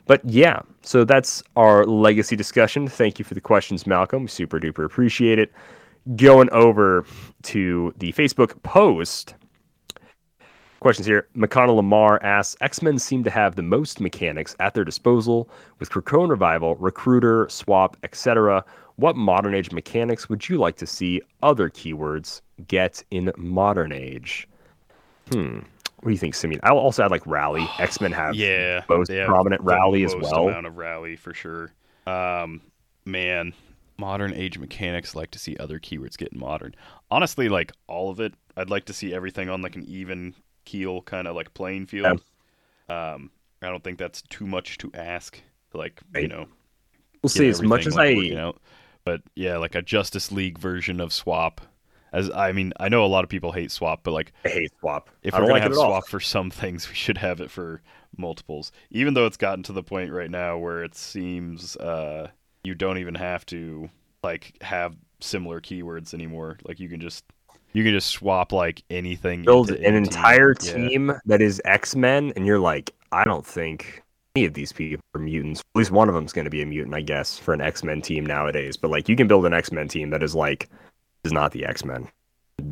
But yeah, so that's our legacy discussion. Thank you for the questions, Malcolm. Super duper appreciate it. Going over to the Facebook post. Questions here. McConnell Lamar asks X Men seem to have the most mechanics at their disposal with Krakoan Revival, Recruiter, Swap, etc. What modern age mechanics would you like to see other keywords get in modern age? Hmm. What do you think, Simeon? I'll also add like Rally. X Men have yeah, most have prominent Rally as most well. amount of rally for sure. Um, man, modern age mechanics like to see other keywords get in modern. Honestly, like all of it, I'd like to see everything on like an even keel, kind of like playing field. Um, I don't think that's too much to ask. Like you know, We'll see. As much as like, I out. But yeah, like a Justice League version of Swap. As I mean, I know a lot of people hate Swap, but like I hate swap. if we're gonna like have all. swap for some things, we should have it for multiples. Even though it's gotten to the point right now where it seems uh, you don't even have to like have similar keywords anymore. Like you can just you can just swap like anything. build an entire Yeah. team that is X Men, and you're like, I don't think any of these people are mutants. At least one of them's going to be a mutant, I guess, for an X Men team nowadays. But like, you can build an X Men team that is like is not the X Men.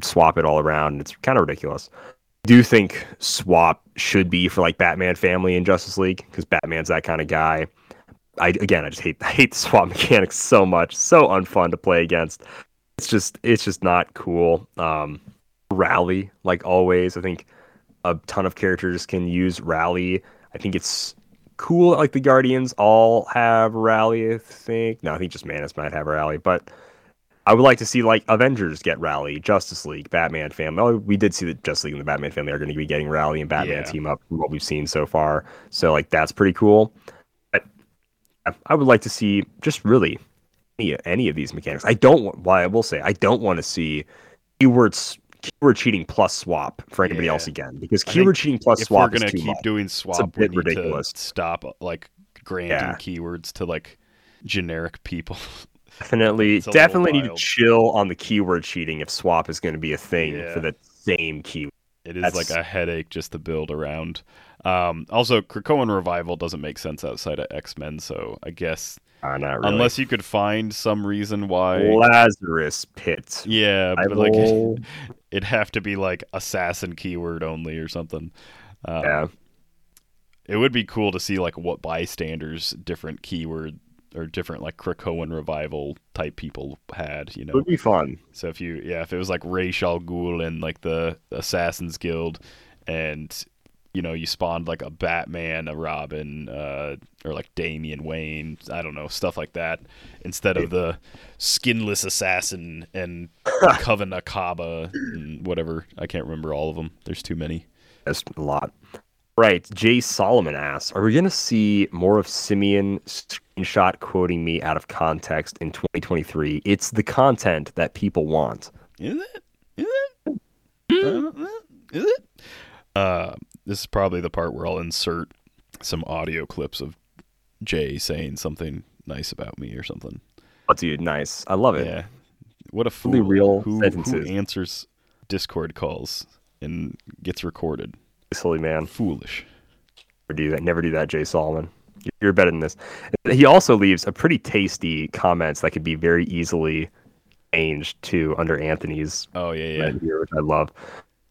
swap it all around. It's kind of ridiculous. I do think swap should be for like Batman family in Justice League because Batman's that kind of guy. I again, I just hate I hate the swap mechanics so much. So unfun to play against. It's just it's just not cool. Um, rally like always. I think a ton of characters can use rally. I think it's cool. Like the Guardians all have rally. I think no, I think just Mantis might have rally, but I would like to see like Avengers get rally, Justice League, Batman family. Oh, we did see that Justice League and the Batman family are going to be getting rally and Batman Yeah. team up from what we've seen so far. So like that's pretty cool. But I- I would like to see just really any, any of these mechanics. I don't. want- Why I will say I don't want to see keywords keyword cheating plus swap for anybody Yeah. else again because keyword cheating plus if swap we're gonna keep much. doing swap, we bit need ridiculous. to stop like granting Yeah. keywords to like generic people. Definitely, It's a definitely need to chill on the keyword cheating if swap is going to be a thing Yeah. for the same keyword. It is That's- like a headache just to build around. Um, also, Krakoan Revival doesn't make sense outside of X Men, so I guess Uh, really. unless you could find some reason why. Lazarus Pit. Yeah, but like it'd have to be like assassin keyword only or something. Um, yeah, It would be cool to see like what bystanders different keyword or different like Krakoan revival type people had, you know. it would be fun. So if you yeah, if it was like Ra's al Ghul and like the Assassin's Guild and you know, you spawned like a Batman, a Robin, uh, or like Damian Wayne, I don't know, stuff like that, instead of the skinless assassin and Coven Akaba and whatever. I can't remember all of them. There's too many. That's a lot. Right. Jay Solomon asks, are we going to see more of Simeon screenshot quoting me out of context in 2023? It's the content that people want. Is it? Is it? Uh, is it? Uh, this is probably the part where I'll insert some audio clips of Jay saying something nice about me or something. Oh, dude, nice. I love it. Yeah. What a fool. Really real who, sentences. who answers Discord calls and gets recorded. Silly man. Foolish. Never do that. Never do that, Jay Solomon. You're better than this. He also leaves a pretty tasty comments that could be very easily changed to under Anthony's Oh yeah, yeah. here, which I love.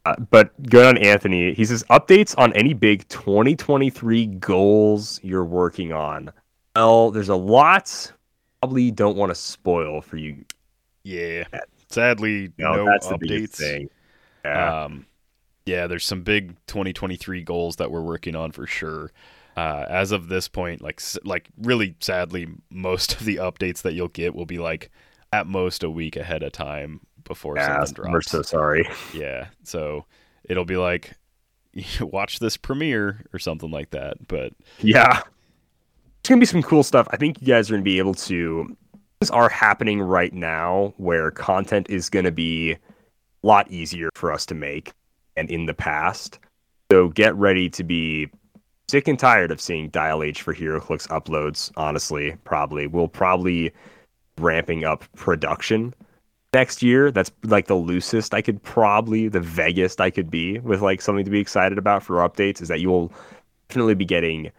Uh, but good on Anthony. He says updates on any big 2023 goals you're working on. Well, there's a lot. Probably don't want to spoil for you. Yeah. Sadly, No, no that's the updates. thing. Yeah. Um, yeah, there's some big 2023 goals that we're working on for sure. Uh, as of this point, like like really sadly, most of the updates that you'll get will be like at most a week ahead of time before yeah, something we're so sorry. Yeah, so it'll be like watch this premiere or something like that. But Yeah. It's going to be some cool stuff. I think you guys are going to be able to. Things are happening right now where content is going to be a lot easier for us to make and in the past. So get ready to be sick and tired of seeing Dial H for HeroClix uploads, honestly, probably. We'll probably ramping up production next year. That's like the loosest I could probably, the vaguest I could be with like something to be excited about for updates is that you will definitely be getting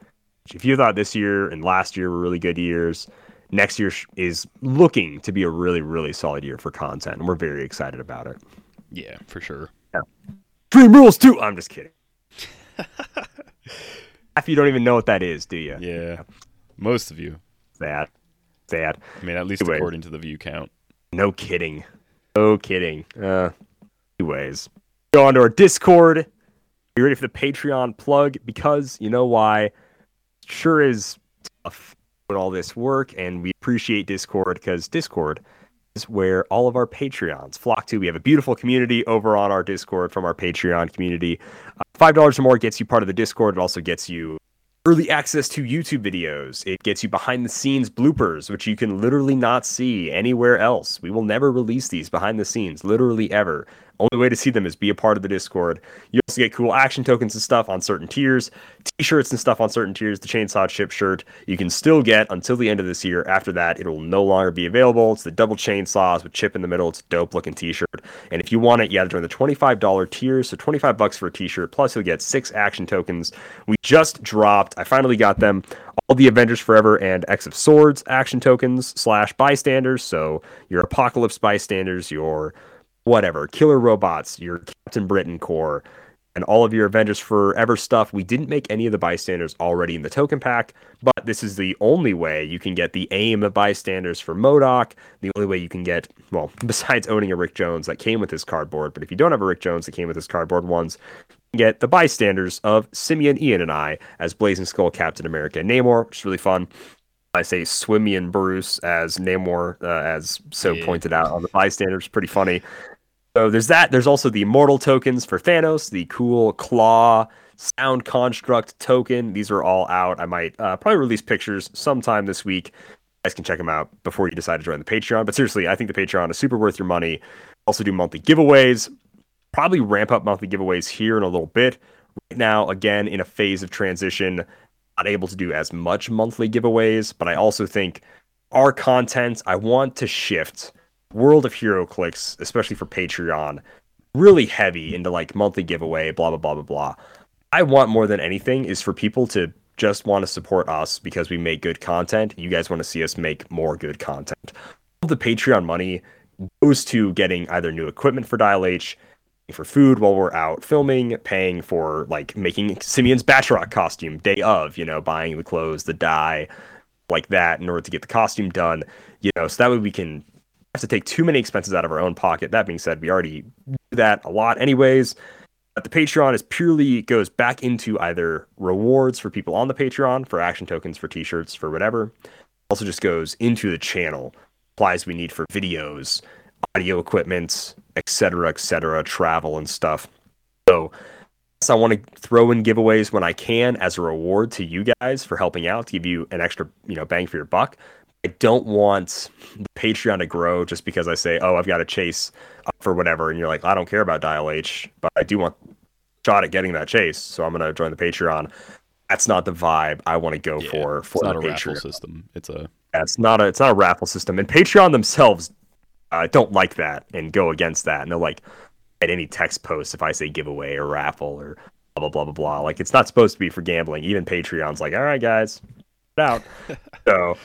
if you thought this year and last year were really good years, next year is looking to be a really, really solid year for content. And we're very excited about it. yeah, for sure. Dream Rules too. I'm just kidding. Half you don't even know what that is, do you? Yeah, most of you. Sad. Sad. I mean, at least Anyway. according to the view count. No kidding. No kidding. Uh, anyways, go on to our Discord. You ready for the Patreon plug? Because you know why? Sure is tough with all this work, and we appreciate Discord because Discord is where all of our Patreons flock to. We have a beautiful community over on our Discord from our Patreon community. Uh, Five dollars or more gets you part of the Discord. It also gets you early access to YouTube videos. It gets you behind the scenes bloopers, which you can literally not see anywhere else. We will never release these behind the scenes, literally ever. Only way to see them is be a part of the Discord. You also get cool action tokens and stuff on certain tiers, t-shirts and stuff on certain tiers. The Chainsaw Chip shirt you can still get until the end of this year. After that, it will no longer be available. It's the double chainsaws with chip in the middle. It's dope looking t-shirt. And if you want it, you have to join the $25 tier. So 25 bucks for a t-shirt. Plus you'll get six action tokens. We just dropped. I finally got them. All the Avengers Forever and X of Swords action tokens slash bystanders. So your Apocalypse bystanders, your whatever, killer robots, your Captain Britain Corps, and all of your Avengers Forever stuff. We didn't make any of the bystanders already in the token pack, but this is the only way you can get the aim of bystanders for MODOK. The only way you can get, well, besides owning a Rick Jones that came with his cardboard, but if you don't have a Rick Jones that came with his cardboard ones, get the bystanders of Simeon, Ian, and I as Blazing Skull, Captain America, and Namor, which is really fun. I say Swimian Bruce as Namor, uh, as so Yeah. pointed out on the bystanders. Pretty funny. So there's that. There's also the immortal tokens for Thanos, the cool Klaw sound construct token. These are all out. I might uh, probably release pictures sometime this week. You guys can check them out before you decide to join the Patreon. But seriously, I think the Patreon is super worth your money. Also do monthly giveaways. Probably ramp up monthly giveaways here in a little bit. Right now, again, in a phase of transition, not able to do as much monthly giveaways, but I also think our content, I want to shift World of HeroClix, especially for Patreon, really heavy into like monthly giveaway, blah, blah, blah, blah, blah. I want more than anything is for people to just want to support us because we make good content. You guys want to see us make more good content. All the Patreon money goes to getting either new equipment for Dial H, for food while we're out filming, paying for like making Simeon's Batroc costume day of, you know, buying the clothes, the dye, like that in order to get the costume done, you know, so that way we can have to take too many expenses out of our own pocket. That being said, we already do that a lot anyways. But the Patreon is purely goes back into either rewards for people on the Patreon for action tokens, for t-shirts, for whatever. Also just goes into the channel, supplies we need for videos, audio equipment, etc., etc., travel and stuff. So I want to throw in giveaways when I can as a reward to you guys for helping out to give you an extra, you know, bang for your buck. I don't want the Patreon to grow just because I say, oh, I've got to chase up for whatever, and you're like, I don't care about Dial H, but I do want a shot at getting that chase, so I'm gonna join the Patreon. That's not the vibe I want to go Yeah, for for it's not the a raffle Patreon. system. It's a Yeah, it's not a it's not a raffle system, and Patreon themselves uh, don't like that and go against that, and they'll like at any text post if I say giveaway or raffle or blah blah blah blah blah. Like it's not supposed to be for gambling. Even Patreon's like, all right, guys, out. so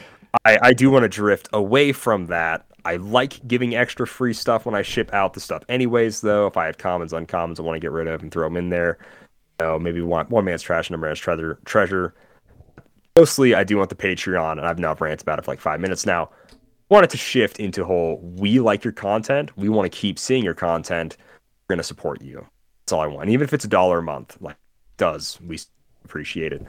I I do want to drift away from that. I like giving extra free stuff when I ship out the stuff. Anyways, though, if I have commons, uncommons, I want to get rid of and throw them in there. Know, maybe one one man's trash, another man's treasure. Treasure mostly I do want the Patreon, and I've now ranted about it for like five minutes now. Want it to shift into whole we like your content, we want to keep seeing your content, we're gonna support you. That's all I want. Even if it's a dollar a month, like does we appreciate it.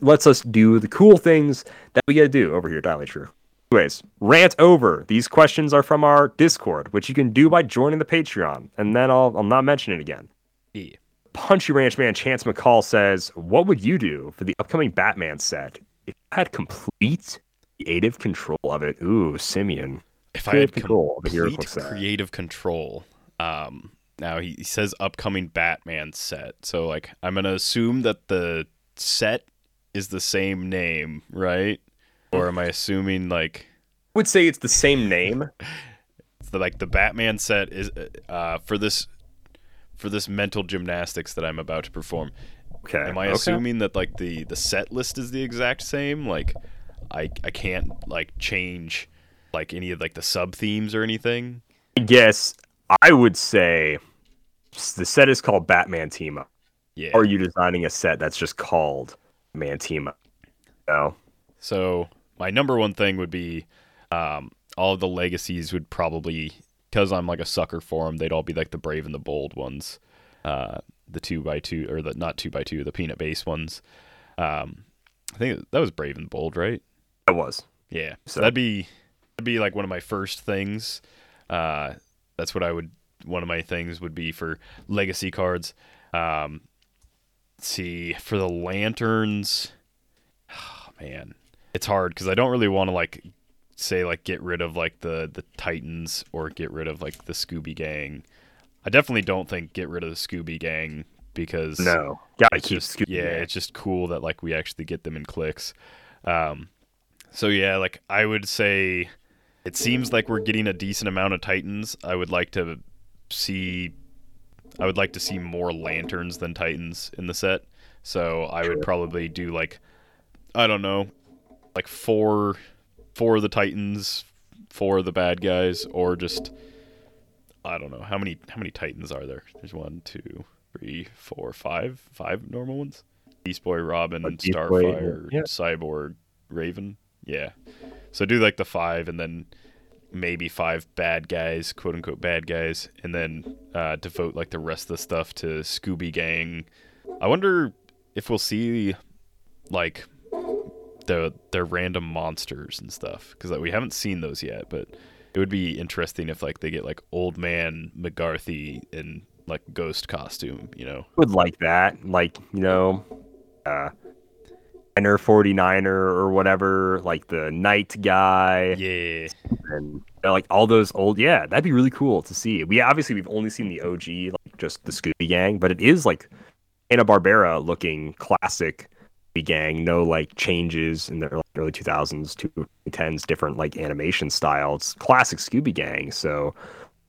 Lets us do the cool things that we gotta do over here, at True. Anyways, rant over. These questions are from our Discord, which you can do by joining the Patreon, and then I'll I'll not mention it again. E. Punchy Ranch Man Chance McCall says, What would you do for the upcoming Batman set if you had complete creative control of it? Ooh, Simeon. if I had control of the hero complete creative control. Um, now he, he says upcoming Batman set, so like I'm gonna assume that the set is the same name, right? Or am I assuming like I would say it's the same name. the, like the Batman set is uh, for this for this mental gymnastics that I'm about to perform? Okay. Am I okay. assuming that like the the set list is the exact same? Like I I can't like change like any of like the sub themes or anything. I guess I would say the set is called Batman Team Up. Yeah. Are you designing a set that's just called Man Team Up? No. So my number one thing would be um, all of the legacies would probably because I'm like a sucker for them. They'd all be like the brave and the bold ones, uh, the two by two or the not two by two, the peanut base ones. Um, I think that was brave and bold, right? That was. Yeah. So So- that'd be that'd be like one of my first things. Uh, that's what I would. One of my things would be for legacy cards. Um, see for the lanterns. Oh, man, it's hard because I don't really want to like say like get rid of like the the Titans or get rid of like the Scooby Gang. I definitely don't think get rid of the Scooby Gang because No. Gotta keep just Scooby yeah, Gang. it's just cool that like we actually get them in clicks. Um, so yeah, like I would say, it seems like we're getting a decent amount of Titans. I would like to see, I would like to see more lanterns than Titans in the set. So I would probably do like, I don't know, like four, four of the Titans, four of the bad guys, or just I don't know how many how many Titans are there. There's one, two, three, four, five, five normal ones. Beast Boy, Robin, Like Beast Boy, Starfire, yeah. Cyborg, Raven. Yeah. So do like the five, and then maybe five bad guys, quote unquote bad guys, and then uh, devote like the rest of the stuff to Scooby Gang. I wonder if we'll see like the their random monsters and stuff because like, we haven't seen those yet. But it would be interesting if like they get like Old Man McGarthy in like ghost costume, you know? would like that. Like, you know, uh, Niner 49er or whatever, like the night guy. Yeah, and like all those old yeah that'd be really cool to see. We obviously we've only seen the og like just the scooby gang but it is like Hanna barbera looking classic Scooby gang. No like changes in the early- early 2000s 2010s different like animation style it's classic scooby gang so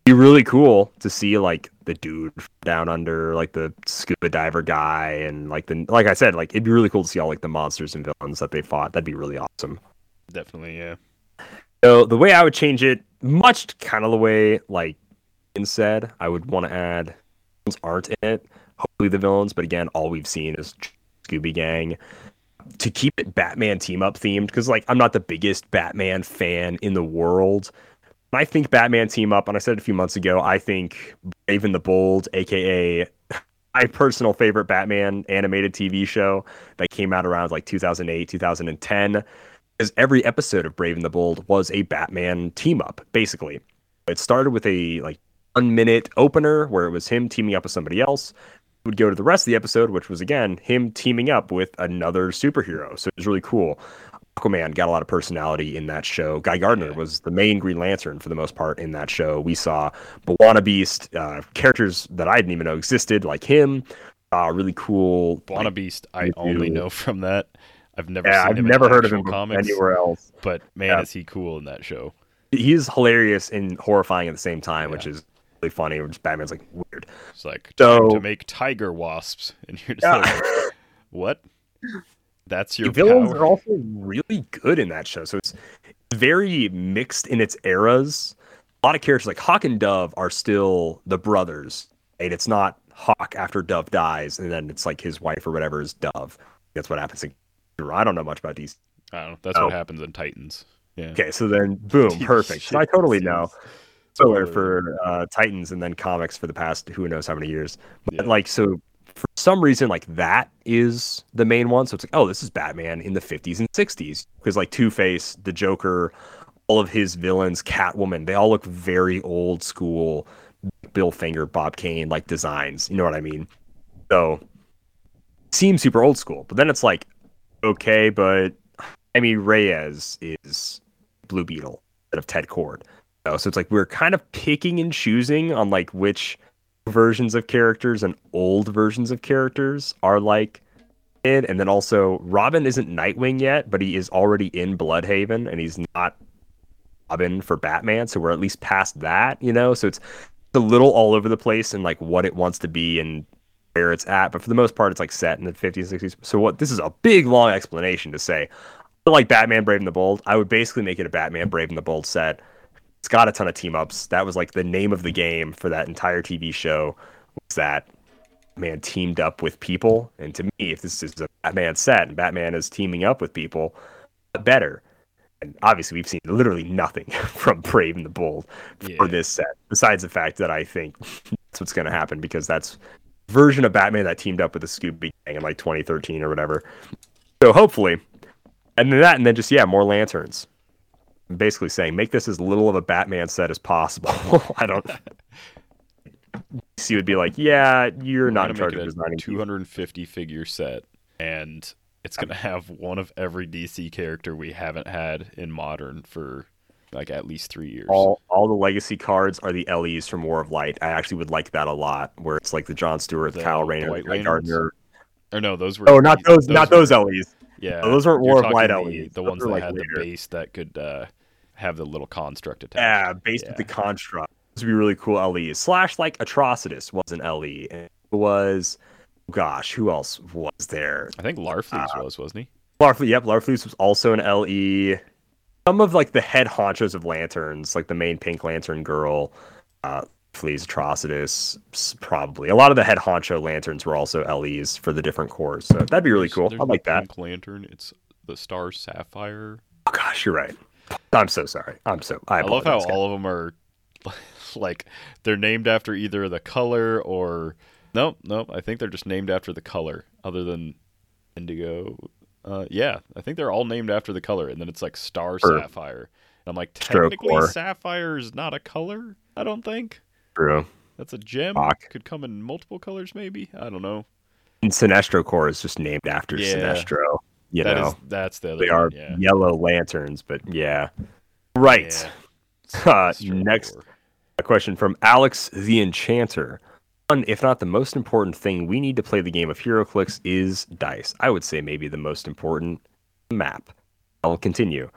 be really cool to see like the dude down under like the scuba diver guy and like the like i said like it'd be really cool to see all like the monsters and villains that they fought that'd be really awesome definitely. Yeah. so the way I would change it, much kind of the way like Ian said, I would want to add villains aren't in it. Hopefully the villains, but again, all we've seen is Scooby Gang. To keep it Batman team up themed, because like I'm not the biggest Batman fan in the world. I think Batman team up, and I said it a few months ago, I think Brave and the Bold, aka my personal favorite Batman animated TV show that came out around like 2008, 2010 because every episode of Brave and the Bold was a Batman team up, basically. It started with a like one minute opener where it was him teaming up with somebody else. Would go to the rest of the episode, which was again him teaming up with another superhero. So it was really cool. Aquaman got a lot of personality in that show. Guy Gardner was the main Green Lantern for the most part in that show. We saw B'wana Beast, uh, characters that I didn't even know existed, like him. Uh, really cool. B'wana like, Beast, I only know from that. I've never yeah, seen I've him never heard of him comics, anywhere else. but man, Yeah. is he cool in that show. he's hilarious and horrifying at the same time, which is really funny. Which Batman's like weird. It's like So- to make tiger wasps, and you're just Yeah. like, what? That's your the villains power? are also really good in that show. So it's very mixed in its eras. A lot of characters like Hawk and Dove are still the brothers. And it's not Hawk after Dove dies, and then it's like his wife or whatever is Dove. That's what happens. In- I don't know much about DC. I don't know. That's Oh. what happens in Titans. Yeah. Okay, so then boom, perfect. So I totally know. Spoiler for uh, Titans and then comics for the past who knows how many years. But Yeah. like so for some reason like that is the main one. So it's like, oh, this is Batman in the 50s and 60s because like Two-Face, the Joker, all of his villains, Catwoman, they all look very old school Bill Finger, Bob Kane like designs. You know what I mean? So seems super old school. But then it's like, okay, but Jaime Reyes is Blue Beetle instead of Ted Kord. So it's like we're kind of picking and choosing on like which versions of characters and old versions of characters are like in. And then also Robin isn't Nightwing yet, but he is already in Blüdhaven and he's not Robin for Batman. So we're at least past that, you know? So it's a little all over the place and like what it wants to be and where it's at. But for the most part, it's like set in the 50s, 60s. So what this is a big long explanation to say. I like Batman Brave and the Bold. I would basically make it a Batman Brave and the Bold set. It's got a ton of team ups. That was like the name of the game for that entire TV show. Was that man teamed up with people? And to me, if this is a Batman set and Batman is teaming up with people, better. And obviously, we've seen literally nothing from Brave and the Bold for Yeah. this set, besides the fact that I think that's what's going to happen because that's version of Batman that teamed up with the Scooby Gang in like 2013 or whatever. So hopefully, and then that, and then just yeah, more lanterns. Basically saying make this as little of a Batman set as possible. I don't. DC would be like, yeah, you're not in charge of designing. these." 250 figure set, and it's gonna have one of every DC character we haven't had in modern for like at least three years. All all the legacy cards are the LEs from War of Light. I actually would like that a lot, where it's like the John Stewart, the Kyle Rayner, the Guy Gardner. or no, those were Oh, not those, not were- those LEs. Yeah, those weren't War of Light the, LEs. The Those ones that like, had later. the base that could uh, have the little construct attached. Yeah, based with the construct. This would be really cool LE. Slash like Atrocitus was an LE. It was gosh, who else was there? I think Larfleeze Uh, was, wasn't he? Larfleeze, yep, Larfleeze was also an LE. Some of like the head honchos of lanterns, like the main pink lantern girl, uh, Fleas, Atrocitus, probably. A lot of the head honcho lanterns were also LEs for the different corps, so that'd be really cool. I like that. Pink Lantern. It's the Star Sapphire. Oh gosh, you're right. I'm so sorry. I'm so. I, I love how guys. all of them are like they're named after either the color or nope, nope. I think they're just named after the color, other than indigo. Uh, yeah, I think they're all named after the color, and then it's like Star. Sapphire. And I'm like, technically, sapphire is not a color. I don't think True. that's a gem. Fuck. Could come in multiple colors, maybe. I don't know. And Sinestro Corps is just named after Yeah. Sinestro. You That is know, that's the other. they one, are Yeah. yellow lanterns, but yeah. Right. Yeah. Uh, next. A question from Alex the Enchanter. One, if not the most important thing we need to play the game of HeroClix is dice. I would say maybe the most important map. I'll continue.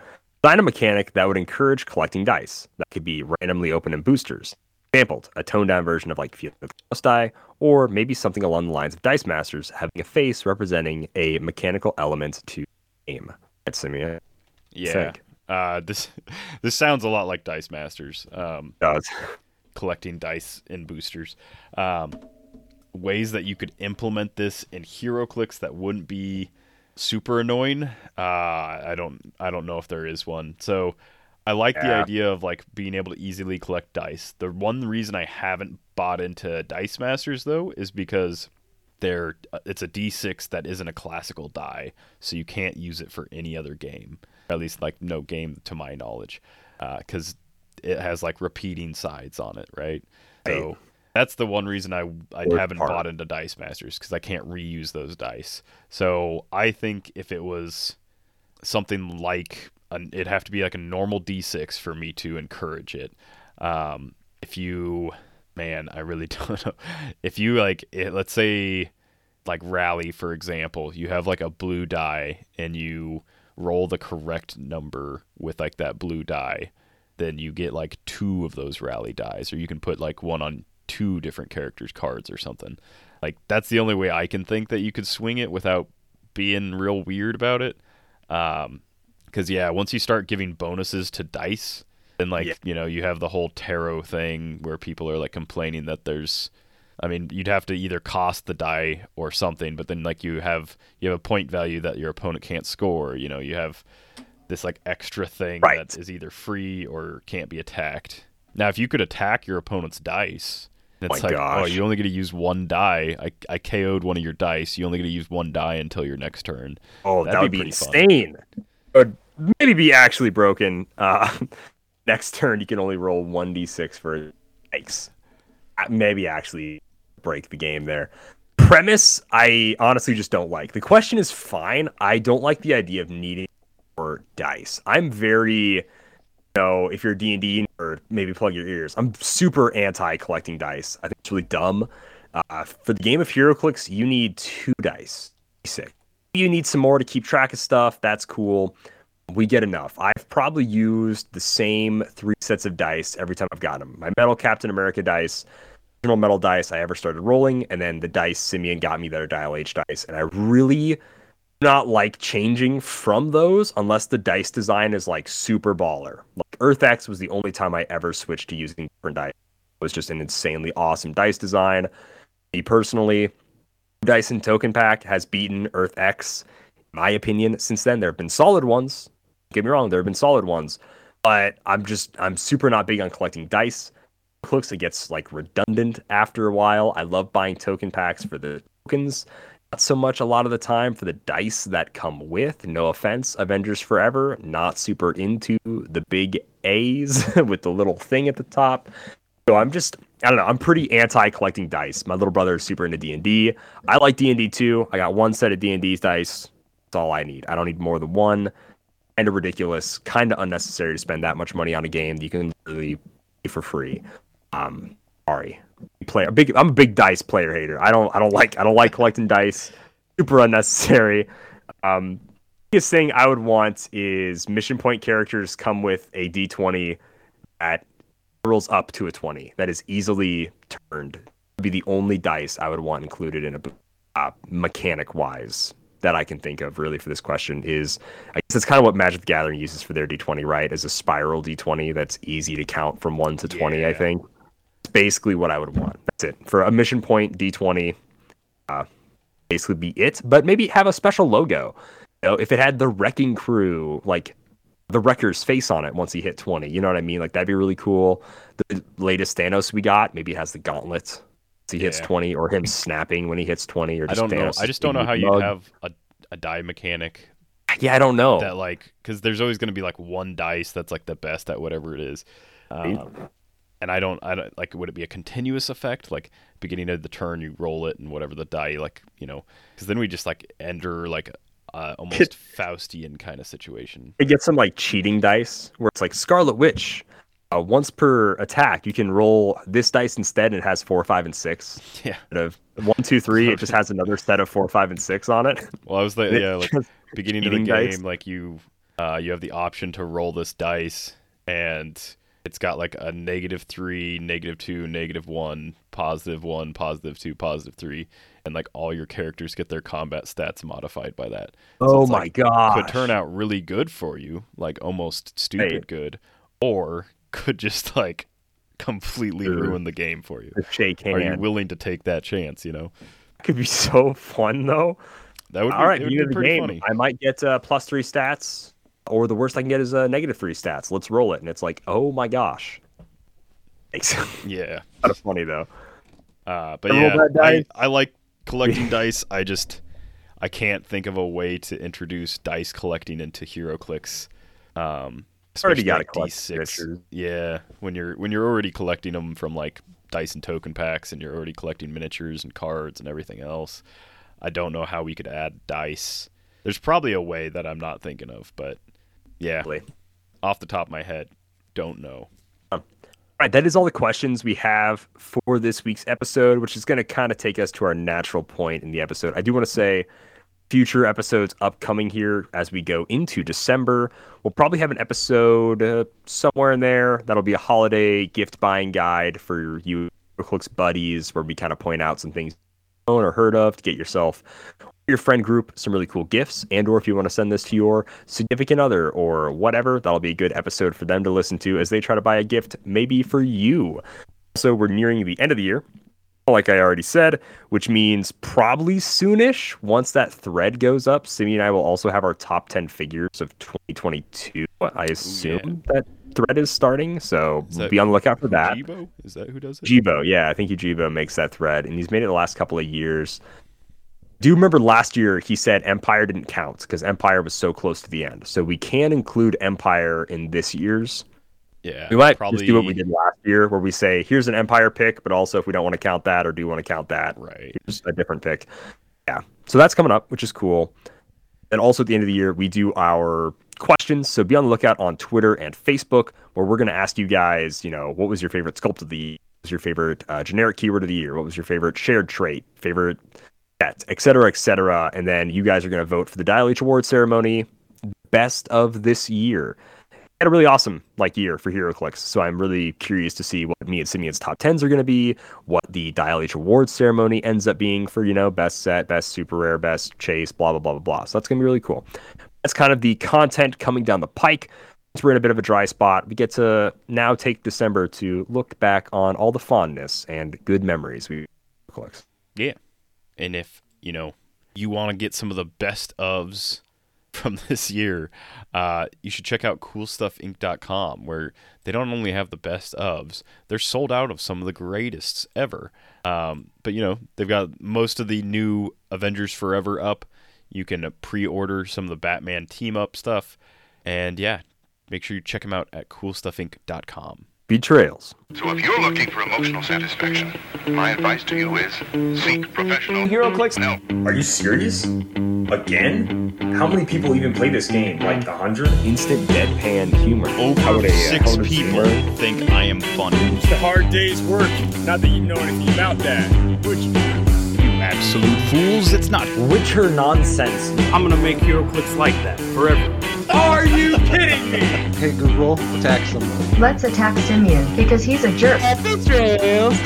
Design a mechanic that would encourage collecting dice. That could be randomly open in boosters. Exampled, a toned down version of like Field of Chaos die, or maybe something along the lines of Dice Masters having a face representing a mechanical element to aim. game. That's I mean, Yeah. Uh, this this sounds a lot like Dice Masters. Um, does. collecting dice in boosters. Um, ways that you could implement this in HeroClix that wouldn't be super annoying. Uh, I don't I don't know if there is one. So I like the idea of like being able to easily collect dice. The one reason I haven't bought into Dice Masters though is because they're uh, it's a D6 that isn't a classical die, so you can't use it for any other game. At least like no game to my knowledge, because it has like repeating sides on it, right? So Right. that's the one reason I I haven't part. bought into Dice Masters because I can't reuse those dice. So I think if it was something like an, it'd have to be like a normal D6 for me to encourage it. Um, if you, man, I really don't know. If you like, it, let's say, like rally for example, you have like a blue die and you roll the correct number with like that blue die, then you get like two of those rally dies, or you can put like one on two different characters' cards or something. Like that's the only way I can think that you could swing it without being real weird about it. Um, because yeah, once you start giving bonuses to dice, then like Yeah. you know you have the whole tarot thing where people are like complaining that there's, I mean, you'd have to either cost the die or something, but then like you have you have a point value that your opponent can't score. You know, you have this like extra thing Right. that is either free or can't be attacked. Now, if you could attack your opponent's dice, it's My like, oh, you only get to use one die. I, I KO'd one of your dice. You only get to use one die until your next turn. Oh, That'd that be would be, pretty fun. insane. It would maybe be actually broken. Uh, next turn, you can only roll 1d6 for Yikes. Uh, Maybe actually break the game there. Premise, I honestly just don't like. The question is fine. I don't like the idea of needing more dice. I'm very, you know, if you're D and D or maybe plug your ears. I'm super anti collecting dice. I think it's really dumb. Uh, for the game of HeroClix, you need two dice. Basic. You need some more to keep track of stuff. That's cool. We get enough. I've probably used the same three sets of dice every time I've got them. My Metal Captain America dice, original metal dice I ever started rolling, and then the dice Simeon got me that are Dial H dice. And I really not like changing from those unless the dice design is like super baller. Like Earth X was the only time I ever switched to using different dice. It was just an insanely awesome dice design. Me personally, Dyson Token Pack has beaten Earth X, in my opinion. Since then, there have been solid ones. Get me wrong, there have been solid ones, but I'm just I'm super not big on collecting dice. Looks it gets like redundant after a while. I love buying token packs for the tokens, not so much a lot of the time for the dice that come with. No offense, Avengers Forever, not super into the big A's with the little thing at the top. So I'm just I don't know. I'm pretty anti collecting dice. My little brother is super into D and D. I like D and D too. I got one set of D and D dice. That's all I need. I don't need more than one. Of ridiculous. Kind of unnecessary to spend that much money on a game that you can literally play for free. Um, sorry. Player, big. I'm a big dice player hater. I don't. I don't like. I don't like collecting dice. Super unnecessary. Um, biggest thing I would want is mission point characters come with a D20 that rolls up to a 20 that is easily turned would be the only dice I would want included in a uh, mechanic wise that I can think of really for this question is I guess that's kind of what Magic the Gathering uses for their D20 right as a spiral D20 that's easy to count from 1 to 20 I think. It's basically what I would want. That's it for a mission point D20. Uh, basically be it, but maybe have a special logo. You know, if it had the wrecking crew, like the wrecker's face on it once he hit 20, you know what I mean? Like that'd be really cool. The latest Thanos we got maybe it has the gauntlet. He hits 20, or him snapping when he hits 20, or I just don't know. I just don't know how you have a, a die mechanic Yeah, I don't know. that like because there's always going to be like one dice that's like the best at whatever it is. Um, and I don't, I don't like. Would it be a continuous effect? Like beginning of the turn, you roll it, and whatever the die, like you know, because then we just like enter like uh, almost Faustian kind of situation. It gets some like cheating dice where it's like Scarlet Witch. Uh, once per attack, you can roll this dice instead, and it has four, five, and six. Yeah. Instead of one, two, three, it just has another set of four, five, and six on it. Well, I was like, yeah, like beginning of the game, dice. like you, uh, you have the option to roll this dice, and it's got like a negative three, negative two, negative one, positive one, positive two, positive three, and like all your characters get their combat stats modified by that. So oh my like, god! Could turn out really good for you, like almost stupid Right. good, or could just like completely ruin the game for you. shake Are you willing to take that chance? You know, Could be so fun though. that would be, All right, it would be the game, funny. I might get uh, plus three stats, or the worst I can get is uh, negative three stats. Let's roll it, and it's like, oh my gosh. It's kind Yeah. of funny though. Uh, but yeah, I. I like collecting dice. I just I can't think of a way to introduce dice collecting into HeroClix. Um, Already gotta like collect D6. miniatures. Yeah, when you're when you're already collecting them from like dice and token packs, and you're already collecting miniatures and cards and everything else. I don't know how we could add dice. There's probably a way that I'm not thinking of, but yeah, Really. off the top of my head, don't know. All right, that is all the questions we have for this week's episode, which is going to kind of take us to our natural point in the episode. I do want to say future episodes upcoming here as we go into December. We'll probably have an episode uh, somewhere in there that'll be a holiday gift buying guide for you Clicks buddies where we kind of point out some things known or heard of to get yourself your friend group some really cool gifts and or if you want to send this to your significant other or whatever that'll be a good episode for them to listen to as they try to buy a gift maybe for you so we're nearing the end of the year like i already said which means probably soonish once that thread goes up simi and i will also have our top 10 figures of 2022 i assume that thread is starting so Is be on the lookout for that Jibo? Is that who does it? Jibo, yeah, I think Jibo makes that thread, and he's made it the last couple of years. Do you remember last year he said Empire didn't count because Empire was so close to the end, so we can include Empire in this year's. Yeah, We might probably just do what we did last year, where we say here's an Empire pick, but also if we don't want to count that or do want to count that, Right. here's a different pick. Yeah, so that's coming up, which is cool. And also at the end of the year, we do our questions. So be on the lookout on Twitter and Facebook, where we're going to ask you guys, you know, what was your favorite sculpt of the year? What was your favorite uh, generic keyword of the year? What was your favorite shared trait? Favorite set, et cetera, et cetera. And then you guys are going to vote for the Dial H Award ceremony, best of this year. Had a really awesome like year for HeroClix, so I'm really curious to see what me and Simeon's top tens are going to be, what the Dial H Awards ceremony ends up being for you know best set, best super rare, best chase, blah blah blah blah blah. So that's going to be really cool. That's kind of the content coming down the pike. Since we're in a bit of a dry spot, we get to now take December to look back on all the fondness and good memories we HeroClix. Yeah. And if, you know, you want to get some of the best ofs from this year, uh, you should check out coolstuffinc.com where they don't only have the best ofs, they're sold out of some of the greatest ever. Um, but, you know, they've got most of the new Avengers Forever up. You can pre order some of the Batman team up stuff. And yeah, make sure you check them out at coolstuffinc.com. Betrayals. So if you're looking for emotional satisfaction, my advice to you is seek professional HeroClix? No. Are you serious? Again? How many people even play this game? Like a hundred? Instant deadpan humor. How Over would a, uh, six how people humor- think I am funny. It's a hard day's work. Not that you know anything about that. Which You absolute fools, it's not Witcher nonsense. I'm gonna make HeroClix like that forever. Are you kidding me? Hey Google, attack someone. Let's attack Simeon because he's a jerk. Betrayals.